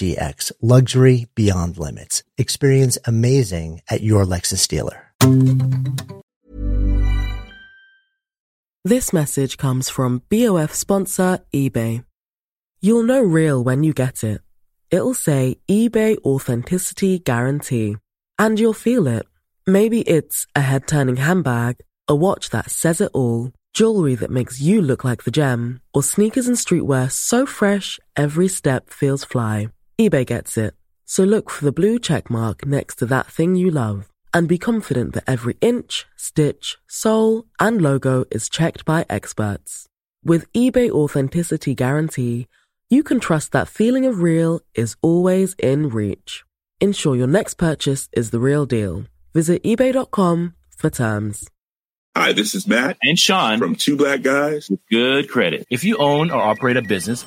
[SPEAKER 2] GX, luxury beyond limits. Experience amazing at your Lexus dealer.
[SPEAKER 6] This message comes from BOF sponsor eBay. You'll know real when you get it. It'll say eBay Authenticity Guarantee. And you'll feel it. Maybe it's a head turning handbag a watch that says it all, jewelry that makes you look like the gem, or sneakers and streetwear so fresh every step feels fly. eBay gets it. So look for the blue check mark next to that thing you love and be confident that every inch, stitch, sole, and logo is checked by experts. With eBay Authenticity Guarantee, you can trust that feeling of real is always in reach. Ensure your next purchase is the real deal. Visit eBay.com for terms.
[SPEAKER 7] Hi, this is Matt
[SPEAKER 8] and Sean
[SPEAKER 7] from Two Black Guys
[SPEAKER 8] with Good Credit. If you own or operate a business,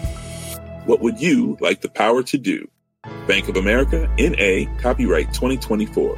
[SPEAKER 7] What would you like the power to do? Bank of America, NA, copyright 2024.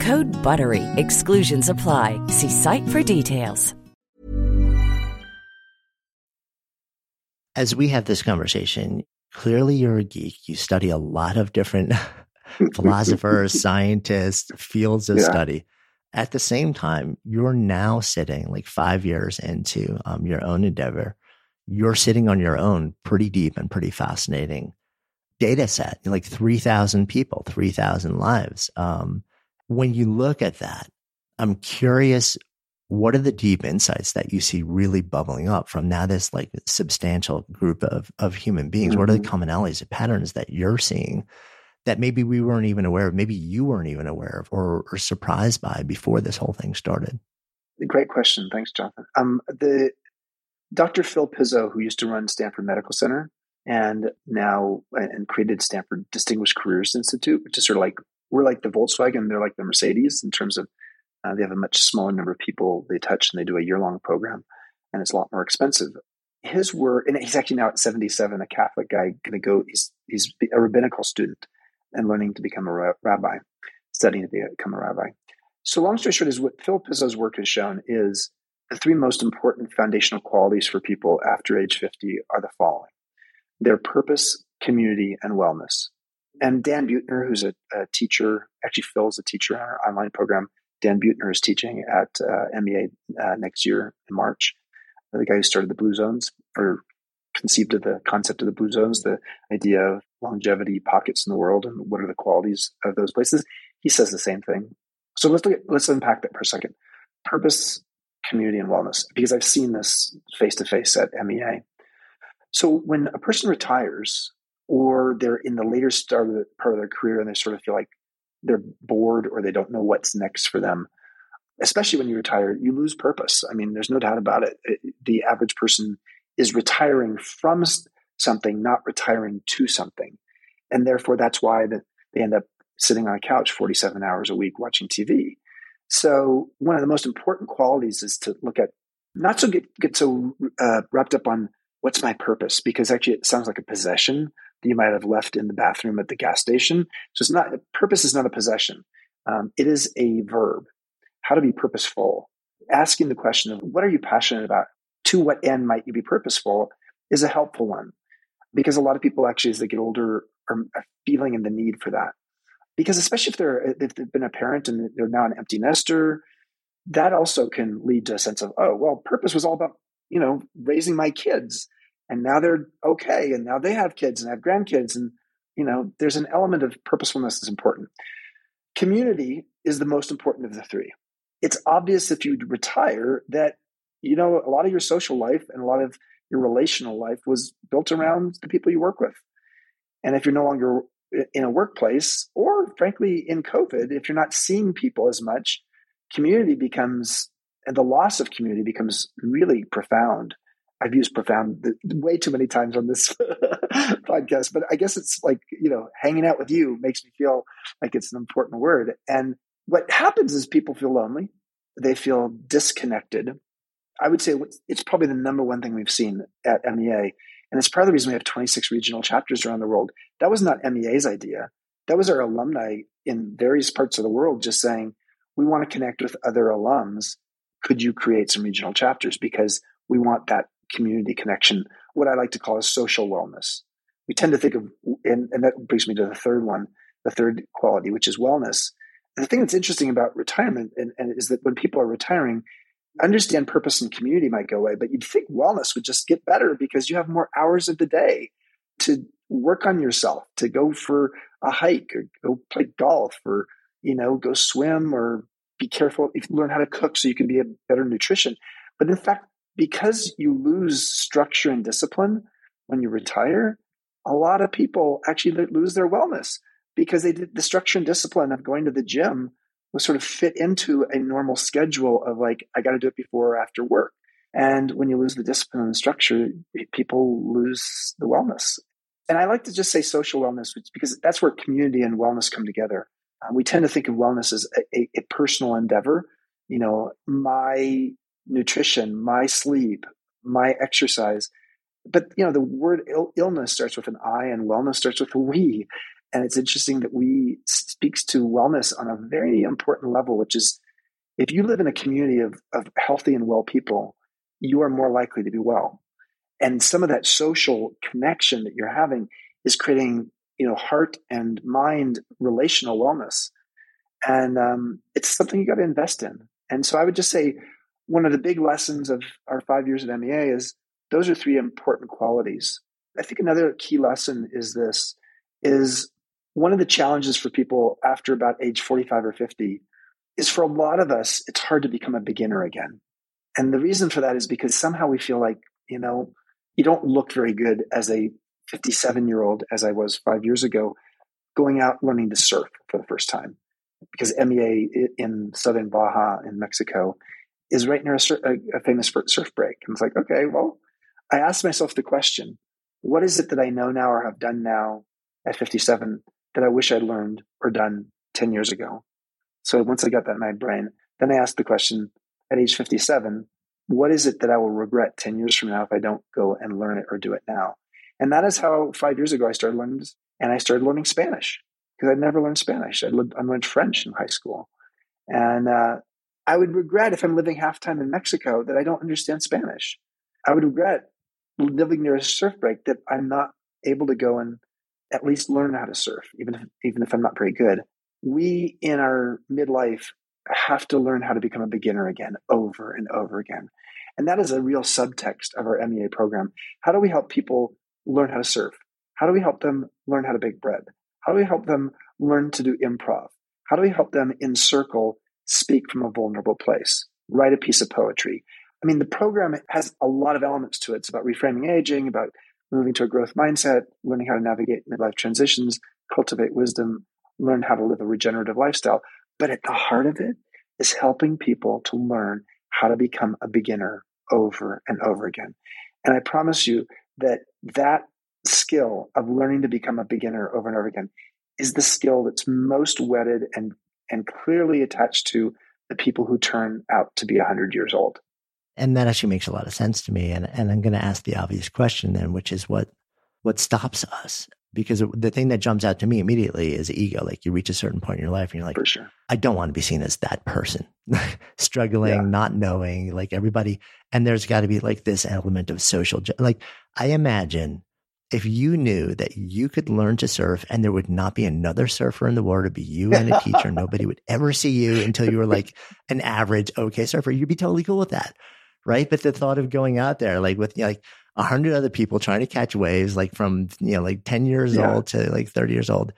[SPEAKER 9] Code BUTTERY. Exclusions apply. See site for details.
[SPEAKER 2] as we have this conversation, clearly you're a geek. You study a lot of different philosophers, scientists, fields of yeah. study. At the same time, you're now sitting like five years into um, your own endeavor. You're sitting on your own pretty deep and pretty fascinating data set, like 3,000 people, 3,000 lives. Um, when you look at that, I'm curious what are the deep insights that you see really bubbling up from now this like substantial group of of human beings mm-hmm. what are the mm-hmm. commonalities the patterns that you're seeing that maybe we weren't even aware of maybe you weren't even aware of or, or surprised by before this whole thing started
[SPEAKER 1] great question thanks jonathan um, the dr phil pizzo who used to run stanford medical center and now and created stanford distinguished careers institute which is sort of like we're like the volkswagen they're like the mercedes in terms of uh, they have a much smaller number of people they touch, and they do a year long program, and it's a lot more expensive. His work, and he's actually now at 77, a Catholic guy, going to go. He's he's a rabbinical student and learning to become a rabbi, studying to become a rabbi. So, long story short, is what Phil Pizzo's work has shown is the three most important foundational qualities for people after age 50 are the following: their purpose, community, and wellness. And Dan Buettner, who's a, a teacher, actually Phil's a teacher on our online program, Dan Buettner is teaching at uh, MEA uh, next year in March. The guy who started the Blue Zones or conceived of the concept of the Blue Zones, the idea of longevity pockets in the world and what are the qualities of those places. He says the same thing. So let's look at, let's unpack that for a second. Purpose community and wellness because I've seen this face to face at MEA. So when a person retires or they're in the later start of the, part of their career and they sort of feel like they're bored or they don't know what's next for them, especially when you retire, you lose purpose. I mean, there's no doubt about it. it the average person is retiring from something, not retiring to something. And therefore, that's why the, they end up sitting on a couch 47 hours a week watching TV. So, one of the most important qualities is to look at not so get, get so uh, wrapped up on what's my purpose, because actually it sounds like a possession that you might have left in the bathroom at the gas station. So, it's not, purpose is not a possession, um, it is a verb. How to be purposeful. Asking the question of what are you passionate about? To what end might you be purposeful is a helpful one because a lot of people actually, as they get older, are feeling in the need for that. Because especially if they're if they've been a parent and they're now an empty nester, that also can lead to a sense of oh well, purpose was all about you know raising my kids, and now they're okay, and now they have kids and have grandkids, and you know there's an element of purposefulness that's important. Community is the most important of the three. It's obvious if you retire that you know a lot of your social life and a lot of your relational life was built around the people you work with. And if you're no longer in a workplace, or frankly in COVID, if you're not seeing people as much, community becomes, and the loss of community becomes really profound. I've used profound way too many times on this podcast, but I guess it's like, you know, hanging out with you makes me feel like it's an important word. And what happens is people feel lonely, they feel disconnected, I would say it's probably the number one thing we've seen at MEA. And it's part of the reason we have 26 regional chapters around the world. That was not MEA's idea. That was our alumni in various parts of the world just saying, we want to connect with other alums. Could you create some regional chapters? Because we want that community connection, what I like to call a social wellness. We tend to think of, and, and that brings me to the third one, the third quality, which is wellness. And the thing that's interesting about retirement and, and is that when people are retiring, understand purpose and community might go away, but you'd think wellness would just get better because you have more hours of the day to work on yourself, to go for a hike or go play golf or, you know, go swim or be careful if you learn how to cook so you can be a better nutrition. But in fact, because you lose structure and discipline when you retire, a lot of people actually lose their wellness because they did the structure and discipline of going to the gym was sort of fit into a normal schedule of like, I got to do it before or after work. And when you lose the discipline and the structure, people lose the wellness. And I like to just say social wellness because that's where community and wellness come together. Uh, we tend to think of wellness as a, a, a personal endeavor. You know, my nutrition, my sleep, my exercise. But you know, the word Ill- illness starts with an I, and wellness starts with a we. And it's interesting that we speaks to wellness on a very important level, which is if you live in a community of, of healthy and well people, you are more likely to be well. And some of that social connection that you're having is creating, you know, heart and mind relational wellness. And um, it's something you got to invest in. And so I would just say one of the big lessons of our five years at MEA is those are three important qualities. I think another key lesson is this is one of the challenges for people after about age 45 or 50 is for a lot of us, it's hard to become a beginner again. And the reason for that is because somehow we feel like, you know, you don't look very good as a 57 year old, as I was five years ago, going out learning to surf for the first time. Because MEA in southern Baja in Mexico is right near a, a famous surf break. And it's like, okay, well, I asked myself the question what is it that I know now or have done now at 57 that I wish I'd learned or done 10 years ago. So once I got that in my brain, then I asked the question at age 57, what is it that I will regret 10 years from now if I don't go and learn it or do it now? And that is how five years ago I started learning, and I started learning Spanish because I'd never learned Spanish. I learned, I learned French in high school. And uh, I would regret if I'm living half time in Mexico that I don't understand Spanish. I would regret living near a surf break that I'm not able to go and at least learn how to surf, even if, even if I'm not very good. We in our midlife have to learn how to become a beginner again over and over again. And that is a real subtext of our MEA program. How do we help people learn how to surf? How do we help them learn how to bake bread? How do we help them learn to do improv? How do we help them in circle speak from a vulnerable place? write a piece of poetry. I mean, the program has a lot of elements to it. It's about reframing aging, about moving to a growth mindset, learning how to navigate midlife transitions, cultivate wisdom, learn how to live a regenerative lifestyle. But at the heart of it is helping people to learn how to become a beginner over and over again. And I promise you that that skill of learning to become a beginner over and over again is the skill that's most wedded and, and clearly attached to the people who turn out to be 100 years old.
[SPEAKER 2] And that actually makes a lot of sense to me. And, and I'm going to ask the obvious question then, which is what, what stops us? Because the thing that jumps out to me immediately is ego. Like you reach a certain point in your life and you're like,
[SPEAKER 1] sure.
[SPEAKER 2] I don't want to be seen as that person, struggling, yeah. not knowing, like everybody. And there's got to be like this element of social, like I imagine if you knew that you could learn to surf and there would not be another surfer in the world, to be you and a teacher, nobody would ever see you until you were like an average okay surfer, you'd be totally cool with that. Right. But the thought of going out there, like with you know, like a hundred other people trying to catch waves, like from, you know, like 10 years yeah. old to like 30 years old,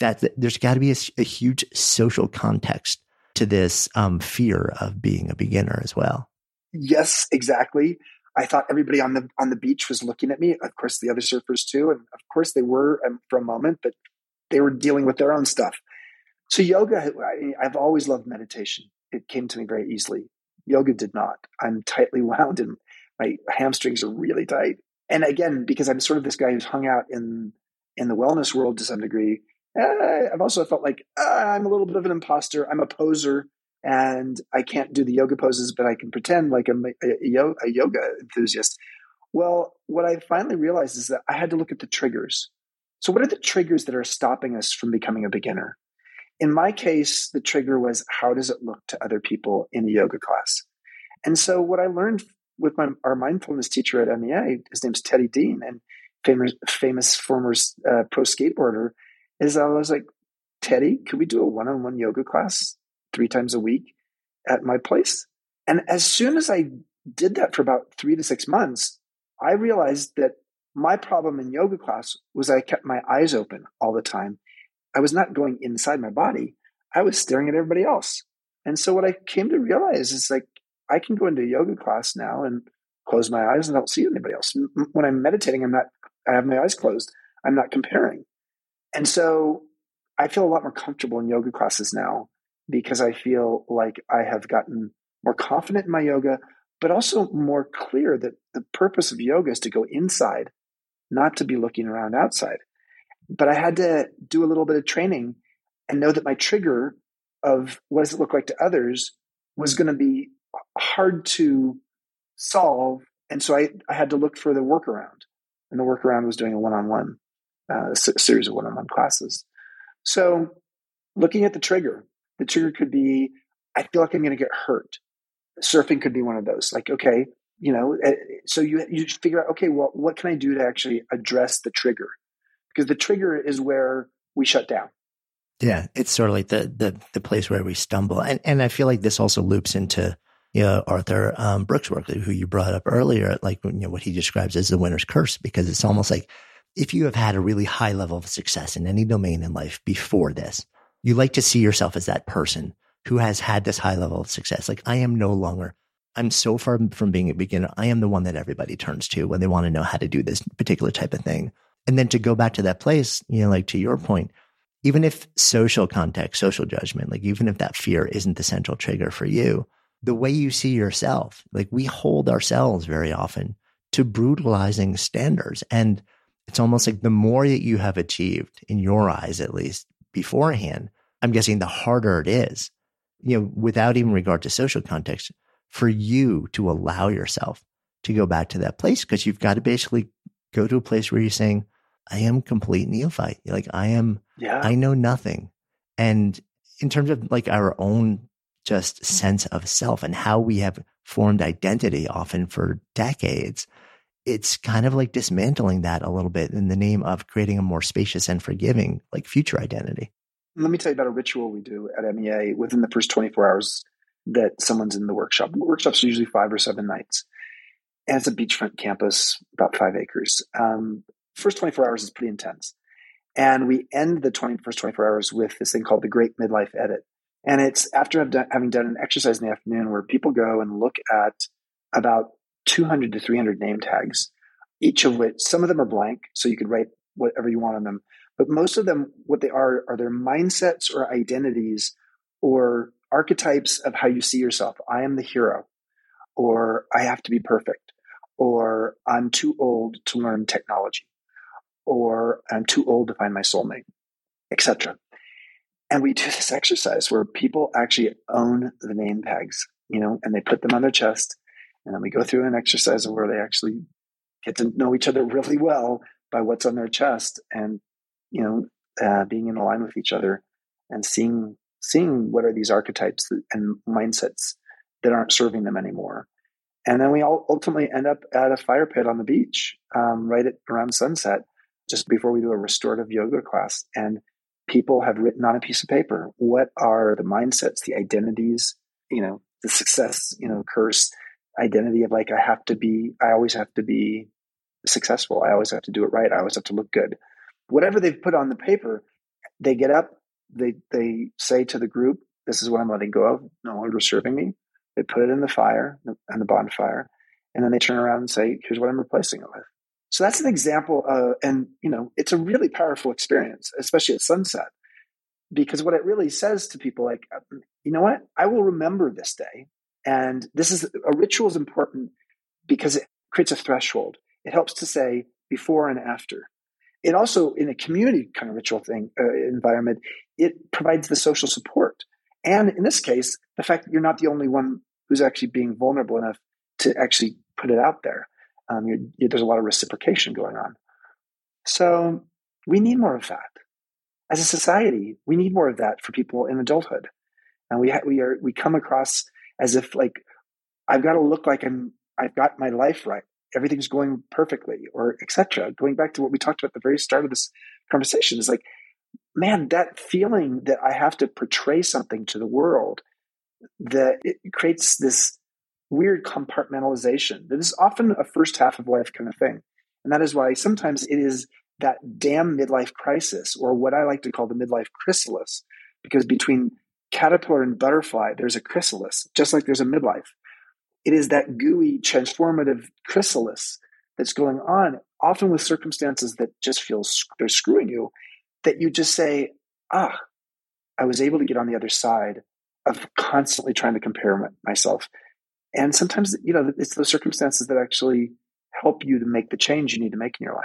[SPEAKER 2] that there's got to be a, a, huge social context to this um, fear of being a beginner as well.
[SPEAKER 1] Yes, exactly. I thought everybody on the on the beach was looking at me. Of course, the other surfers too, and of course they were um, for a moment, but they were dealing with their own stuff. So yoga, I, I've always loved meditation. It came to me very easily. Yoga did not. I'm tightly wound, and my hamstrings are really tight. And again, because I'm sort of this guy who's hung out in in the wellness world to some degree, eh, I've also felt like uh, I'm a little bit of an imposter. I'm a poser and I can't do the yoga poses, but I can pretend like I'm a, a, a, yoga enthusiast. Well, what I finally realized is that I had to look at the triggers. So, what are the triggers that are stopping us from becoming a beginner? In my case, the trigger was how does it look to other people in a yoga class? And so, what I learned with my, our mindfulness teacher at MEA, his name's Teddy Dean, and famous, famous former uh, pro skateboarder, is I was like, Teddy, could we do a one on one yoga class three times a week at my place. And as soon as I did that for about three to six months, I realized that my problem in yoga class was I kept my eyes open all the time. I was not going inside my body. I was staring at everybody else. And so what I came to realize is like I can go into yoga class now and close my eyes and I don't see anybody else. When I'm meditating, I'm not I have my eyes closed. I'm not comparing. And so I feel a lot more comfortable in yoga classes now because I feel like I have gotten more confident in my yoga, but also more clear that the purpose of yoga is to go inside, not to be looking around outside. But I had to do a little bit of training and know that my trigger of what does it look like to others was mm. going to be hard to solve. And so I, I had to look for the workaround. And the workaround was doing a one on one, a series of one on one classes. So looking at the trigger, the trigger could be, I feel like I'm going to get hurt. Surfing could be one of those. Like, okay, you know, eh, so you you figure out, okay, well, what can I do to actually address the trigger? Because the trigger is where we shut down.
[SPEAKER 2] Yeah, it's sort of like the the the place where we stumble, and and I feel like this also loops into you know Arthur um, Brooks' work, who you brought up earlier, like you know what he describes as the winner's curse, because it's almost like if you have had a really high level of success in any domain in life before this, you like to see yourself as that person who has had this high level of success. Like I am no longer, I'm so far from being a beginner. I am the one that everybody turns to when they want to know how to do this particular type of thing. And then to go back to that place, you know, like to your point, even if social context, social judgment, like even if that fear isn't the central trigger for you, the way you see yourself, like we hold ourselves very often to brutalizing standards. And it's almost like the more that you have achieved in your eyes, at least beforehand, I'm guessing the harder it is, you know, without even regard to social context, for you to allow yourself to go back to that place because you've got to basically go to a place where you're saying, I am complete neophyte. Like I am, yeah. I know nothing. And in terms of like our own just sense of self and how we have formed identity often for decades, it's kind of like dismantling that a little bit in the name of creating a more spacious and forgiving like future identity.
[SPEAKER 1] Let me tell you about a ritual we do at MEA within the first 24 hours that someone's in the workshop. Workshops are usually five or seven nights. And it's a beachfront campus, about five acres. Um, first 24 hours is pretty intense. And we end the 20, first 24 hours with this thing called the Great Midlife Edit. And it's after done, having done an exercise in the afternoon where people go and look at about 200 to 300 name tags, each of which some of them are blank, so you could write whatever you want on them. But most of them, what they are, are their mindsets or identities or archetypes of how you see yourself. I am the hero, or I have to be perfect, or I'm too old to learn technology, or I'm too old to find my soulmate, etc. And we do this exercise where people actually own the name tags, you know, and they put them on their chest. And then we go through an exercise where they actually get to know each other really well by what's on their chest and, you know, uh, being in line with each other and seeing seeing what are these archetypes and mindsets that aren't serving them anymore. And then we all ultimately end up at a fire pit on the beach, um, right at around sunset, just before we do a restorative yoga class. And people have written on a piece of paper what are the mindsets, the identities, you know, the success, you know, curse identity of like, I have to be, I always have to be successful. I always have to do it right. I always have to look good. Whatever they've put on the paper, they get up, they they say to the group, "This is what I'm letting go of. No longer serving me." They put it in the fire and the bonfire, and then they turn around and say, "Here's what I'm replacing it with." So that's an example, of, and you know, it's a really powerful experience, especially at sunset, because what it really says to people, like, um, you know what, I will remember this day, and this is a ritual is important because it creates a threshold. It helps to say before and after. It also, in a community kind of ritual thing uh, environment, it provides the social support. And in this case, the fact that you're not the only one who's actually being vulnerable enough to actually put it out there. Um, you're, you're, there's a lot of reciprocation going on. So we need more of that. As a society, we need more of that for people in adulthood. And we ha- we are we come across as if like I've got to look like I'm I've got my life right everything's going perfectly or etc going back to what we talked about at the very start of this conversation is like man that feeling that i have to portray something to the world that it creates this weird compartmentalization that is often a first half of life kind of thing. And that is why sometimes it is that damn midlife crisis or what i like to call the midlife chrysalis because between caterpillar and butterfly there's a chrysalis just like there's a midlife it is that gooey, transformative chrysalis that's going on, often with circumstances that just feel they're screwing you, that you just say, ah, I was able to get on the other side of constantly trying to compare myself. And sometimes, you know, it's those circumstances that actually help you to make the change you need to make in your life.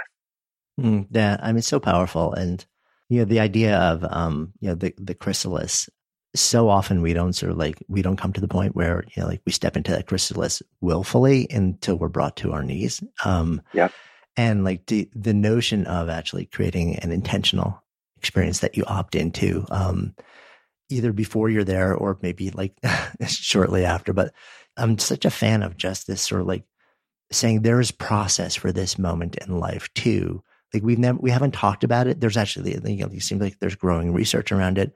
[SPEAKER 2] Mm, yeah, I mean, so powerful. And, you know, the idea of, um, you know, the, the chrysalis, so often we don't sort of like we don't come to the point where you know like we step into that chrysalis willfully until we're brought to our knees. Um
[SPEAKER 1] yeah.
[SPEAKER 2] and like the the notion of actually creating an intentional experience that you opt into um either before you're there or maybe like shortly after. But i'm such a fan of just this sort of like saying there is process for this moment in life too. Like we've never we haven't talked about it. There's actually you know it seems like there's growing research around it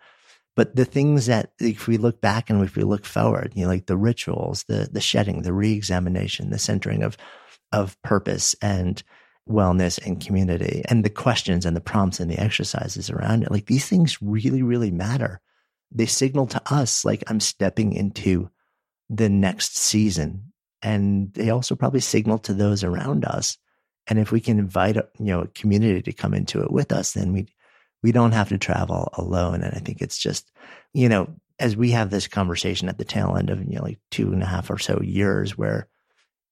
[SPEAKER 2] but the things that, if we look back and if we look forward, you know, like the rituals, the the shedding, the re-examination, the centering of of purpose and wellness and community, and the questions and the prompts and the exercises around it, like these things really, really matter. They signal to us like I'm stepping into the next season, and they also probably signal to those around us. And if we can invite, you know, a community to come into it with us, then we we don't have to travel alone. And I think it's just, you know, as we have this conversation at the tail end of, you know, like two and a half or so years where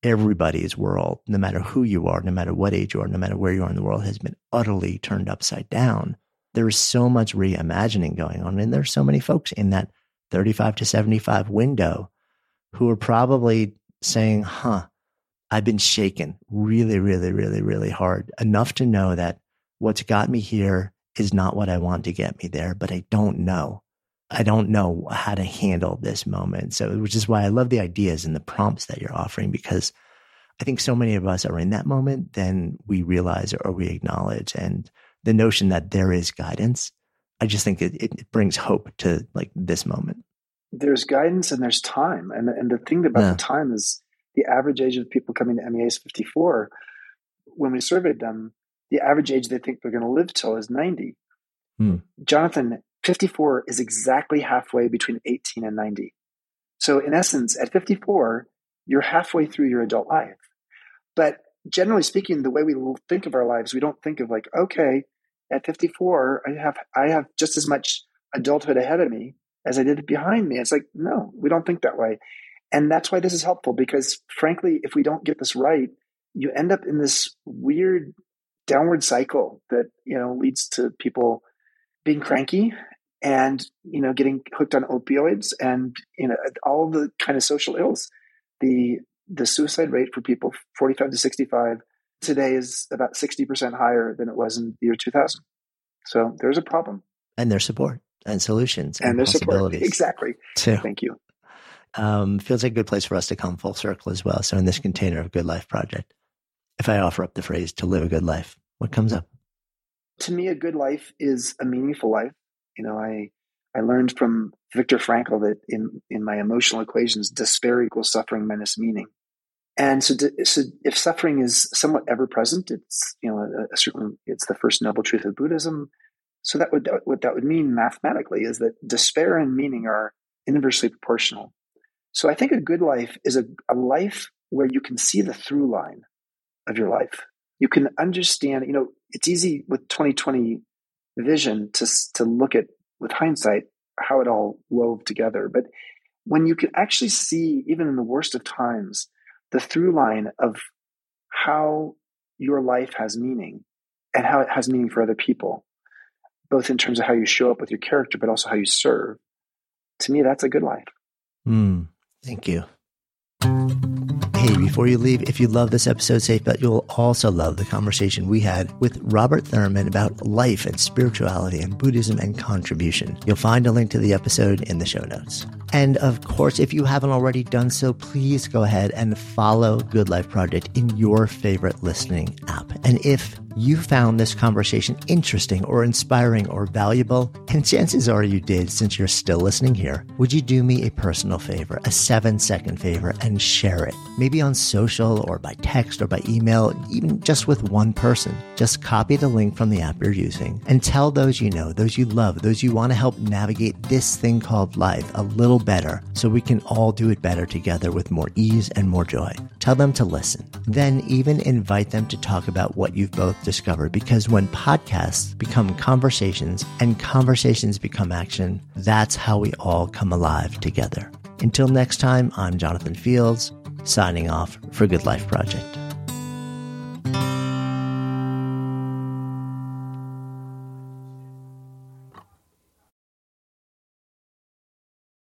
[SPEAKER 2] everybody's world, no matter who you are, no matter what age you are, no matter where you are in the world, has been utterly turned upside down. There is so much reimagining going on. And there's so many folks in that 35 to 75 window who are probably saying, huh, I've been shaken really, really, really, really hard enough to know that what's got me here is not what I want to get me there, but I don't know. I don't know how to handle this moment. So, which is why I love the ideas and the prompts that you're offering because I think so many of us are in that moment, then we realize or we acknowledge. And the notion that there is guidance, I just think it, it brings hope to like this moment.
[SPEAKER 1] There's guidance and there's time. And, and the thing about yeah. the time is the average age of people coming to MEA is 54. When we surveyed them, the average age they think they're going to live till is 90. Hmm. Jonathan 54 is exactly halfway between 18 and 90. So, in essence, at 54, you're halfway through your adult life. But generally speaking, the way we think of our lives, we don't think of like, okay, at 54, I have I have just as much adulthood ahead of me as I did behind me. It's like, no, we don't think that way. And that's why this is helpful because frankly, if we don't get this right, you end up in this weird downward cycle that, you know, leads to people being cranky and, you know, getting hooked on opioids and, you know, all the kind of social ills. The the suicide rate for people 45 to 65 today is about 60% higher than it was in the year 2000. So there's a problem.
[SPEAKER 2] And there's support and solutions and,
[SPEAKER 1] and there's
[SPEAKER 2] possibilities.
[SPEAKER 1] Support. Exactly.
[SPEAKER 2] Too.
[SPEAKER 1] Thank you.
[SPEAKER 2] Um, feels like a good place for us to come full circle as well. So in this container of Good Life Project, if I offer up the phrase to live a good life, what comes up?
[SPEAKER 1] To me, a good life is a meaningful life. You know, I I learned from Viktor Frankl that in in my emotional equations, despair equals suffering minus meaning. And so, so if suffering is somewhat ever present, it's you know a, a certain it's the first noble truth of Buddhism. So that would what that would mean mathematically is that despair and meaning are inversely proportional. So I think a good life is a, a life where you can see the through line of your life. You can understand, you know, it's easy with 2020 vision to, to look at with hindsight how it all wove together. But when you can actually see, even in the worst of times, the through line of how your life has meaning and how it has meaning for other people, both in terms of how you show up with your character, but also how you serve, to me, that's a good life.
[SPEAKER 2] Mm. Thank you. Hey, before you leave, if you love this episode, safe bet you'll also love the conversation we had with Robert Thurman about life and spirituality and Buddhism and contribution. You'll find a link to the episode in the show notes. And of course, if you haven't already done so, please go ahead and follow Good Life Project in your favorite listening app. And if you found this conversation interesting or inspiring or valuable, and chances are you did since you're still listening here, would you do me a personal favor, a seven second favor, and share it? Maybe on social or by text or by email, even just with one person. Just copy the link from the app you're using and tell those you know, those you love, those you want to help navigate this thing called life a little better so we can all do it better together with more ease and more joy. Tell them to listen. Then even invite them to talk about what you've both discovered because when podcasts become conversations and conversations become action, that's how we all come alive together. Until next time, I'm Jonathan Fields, signing off for Good Life Project.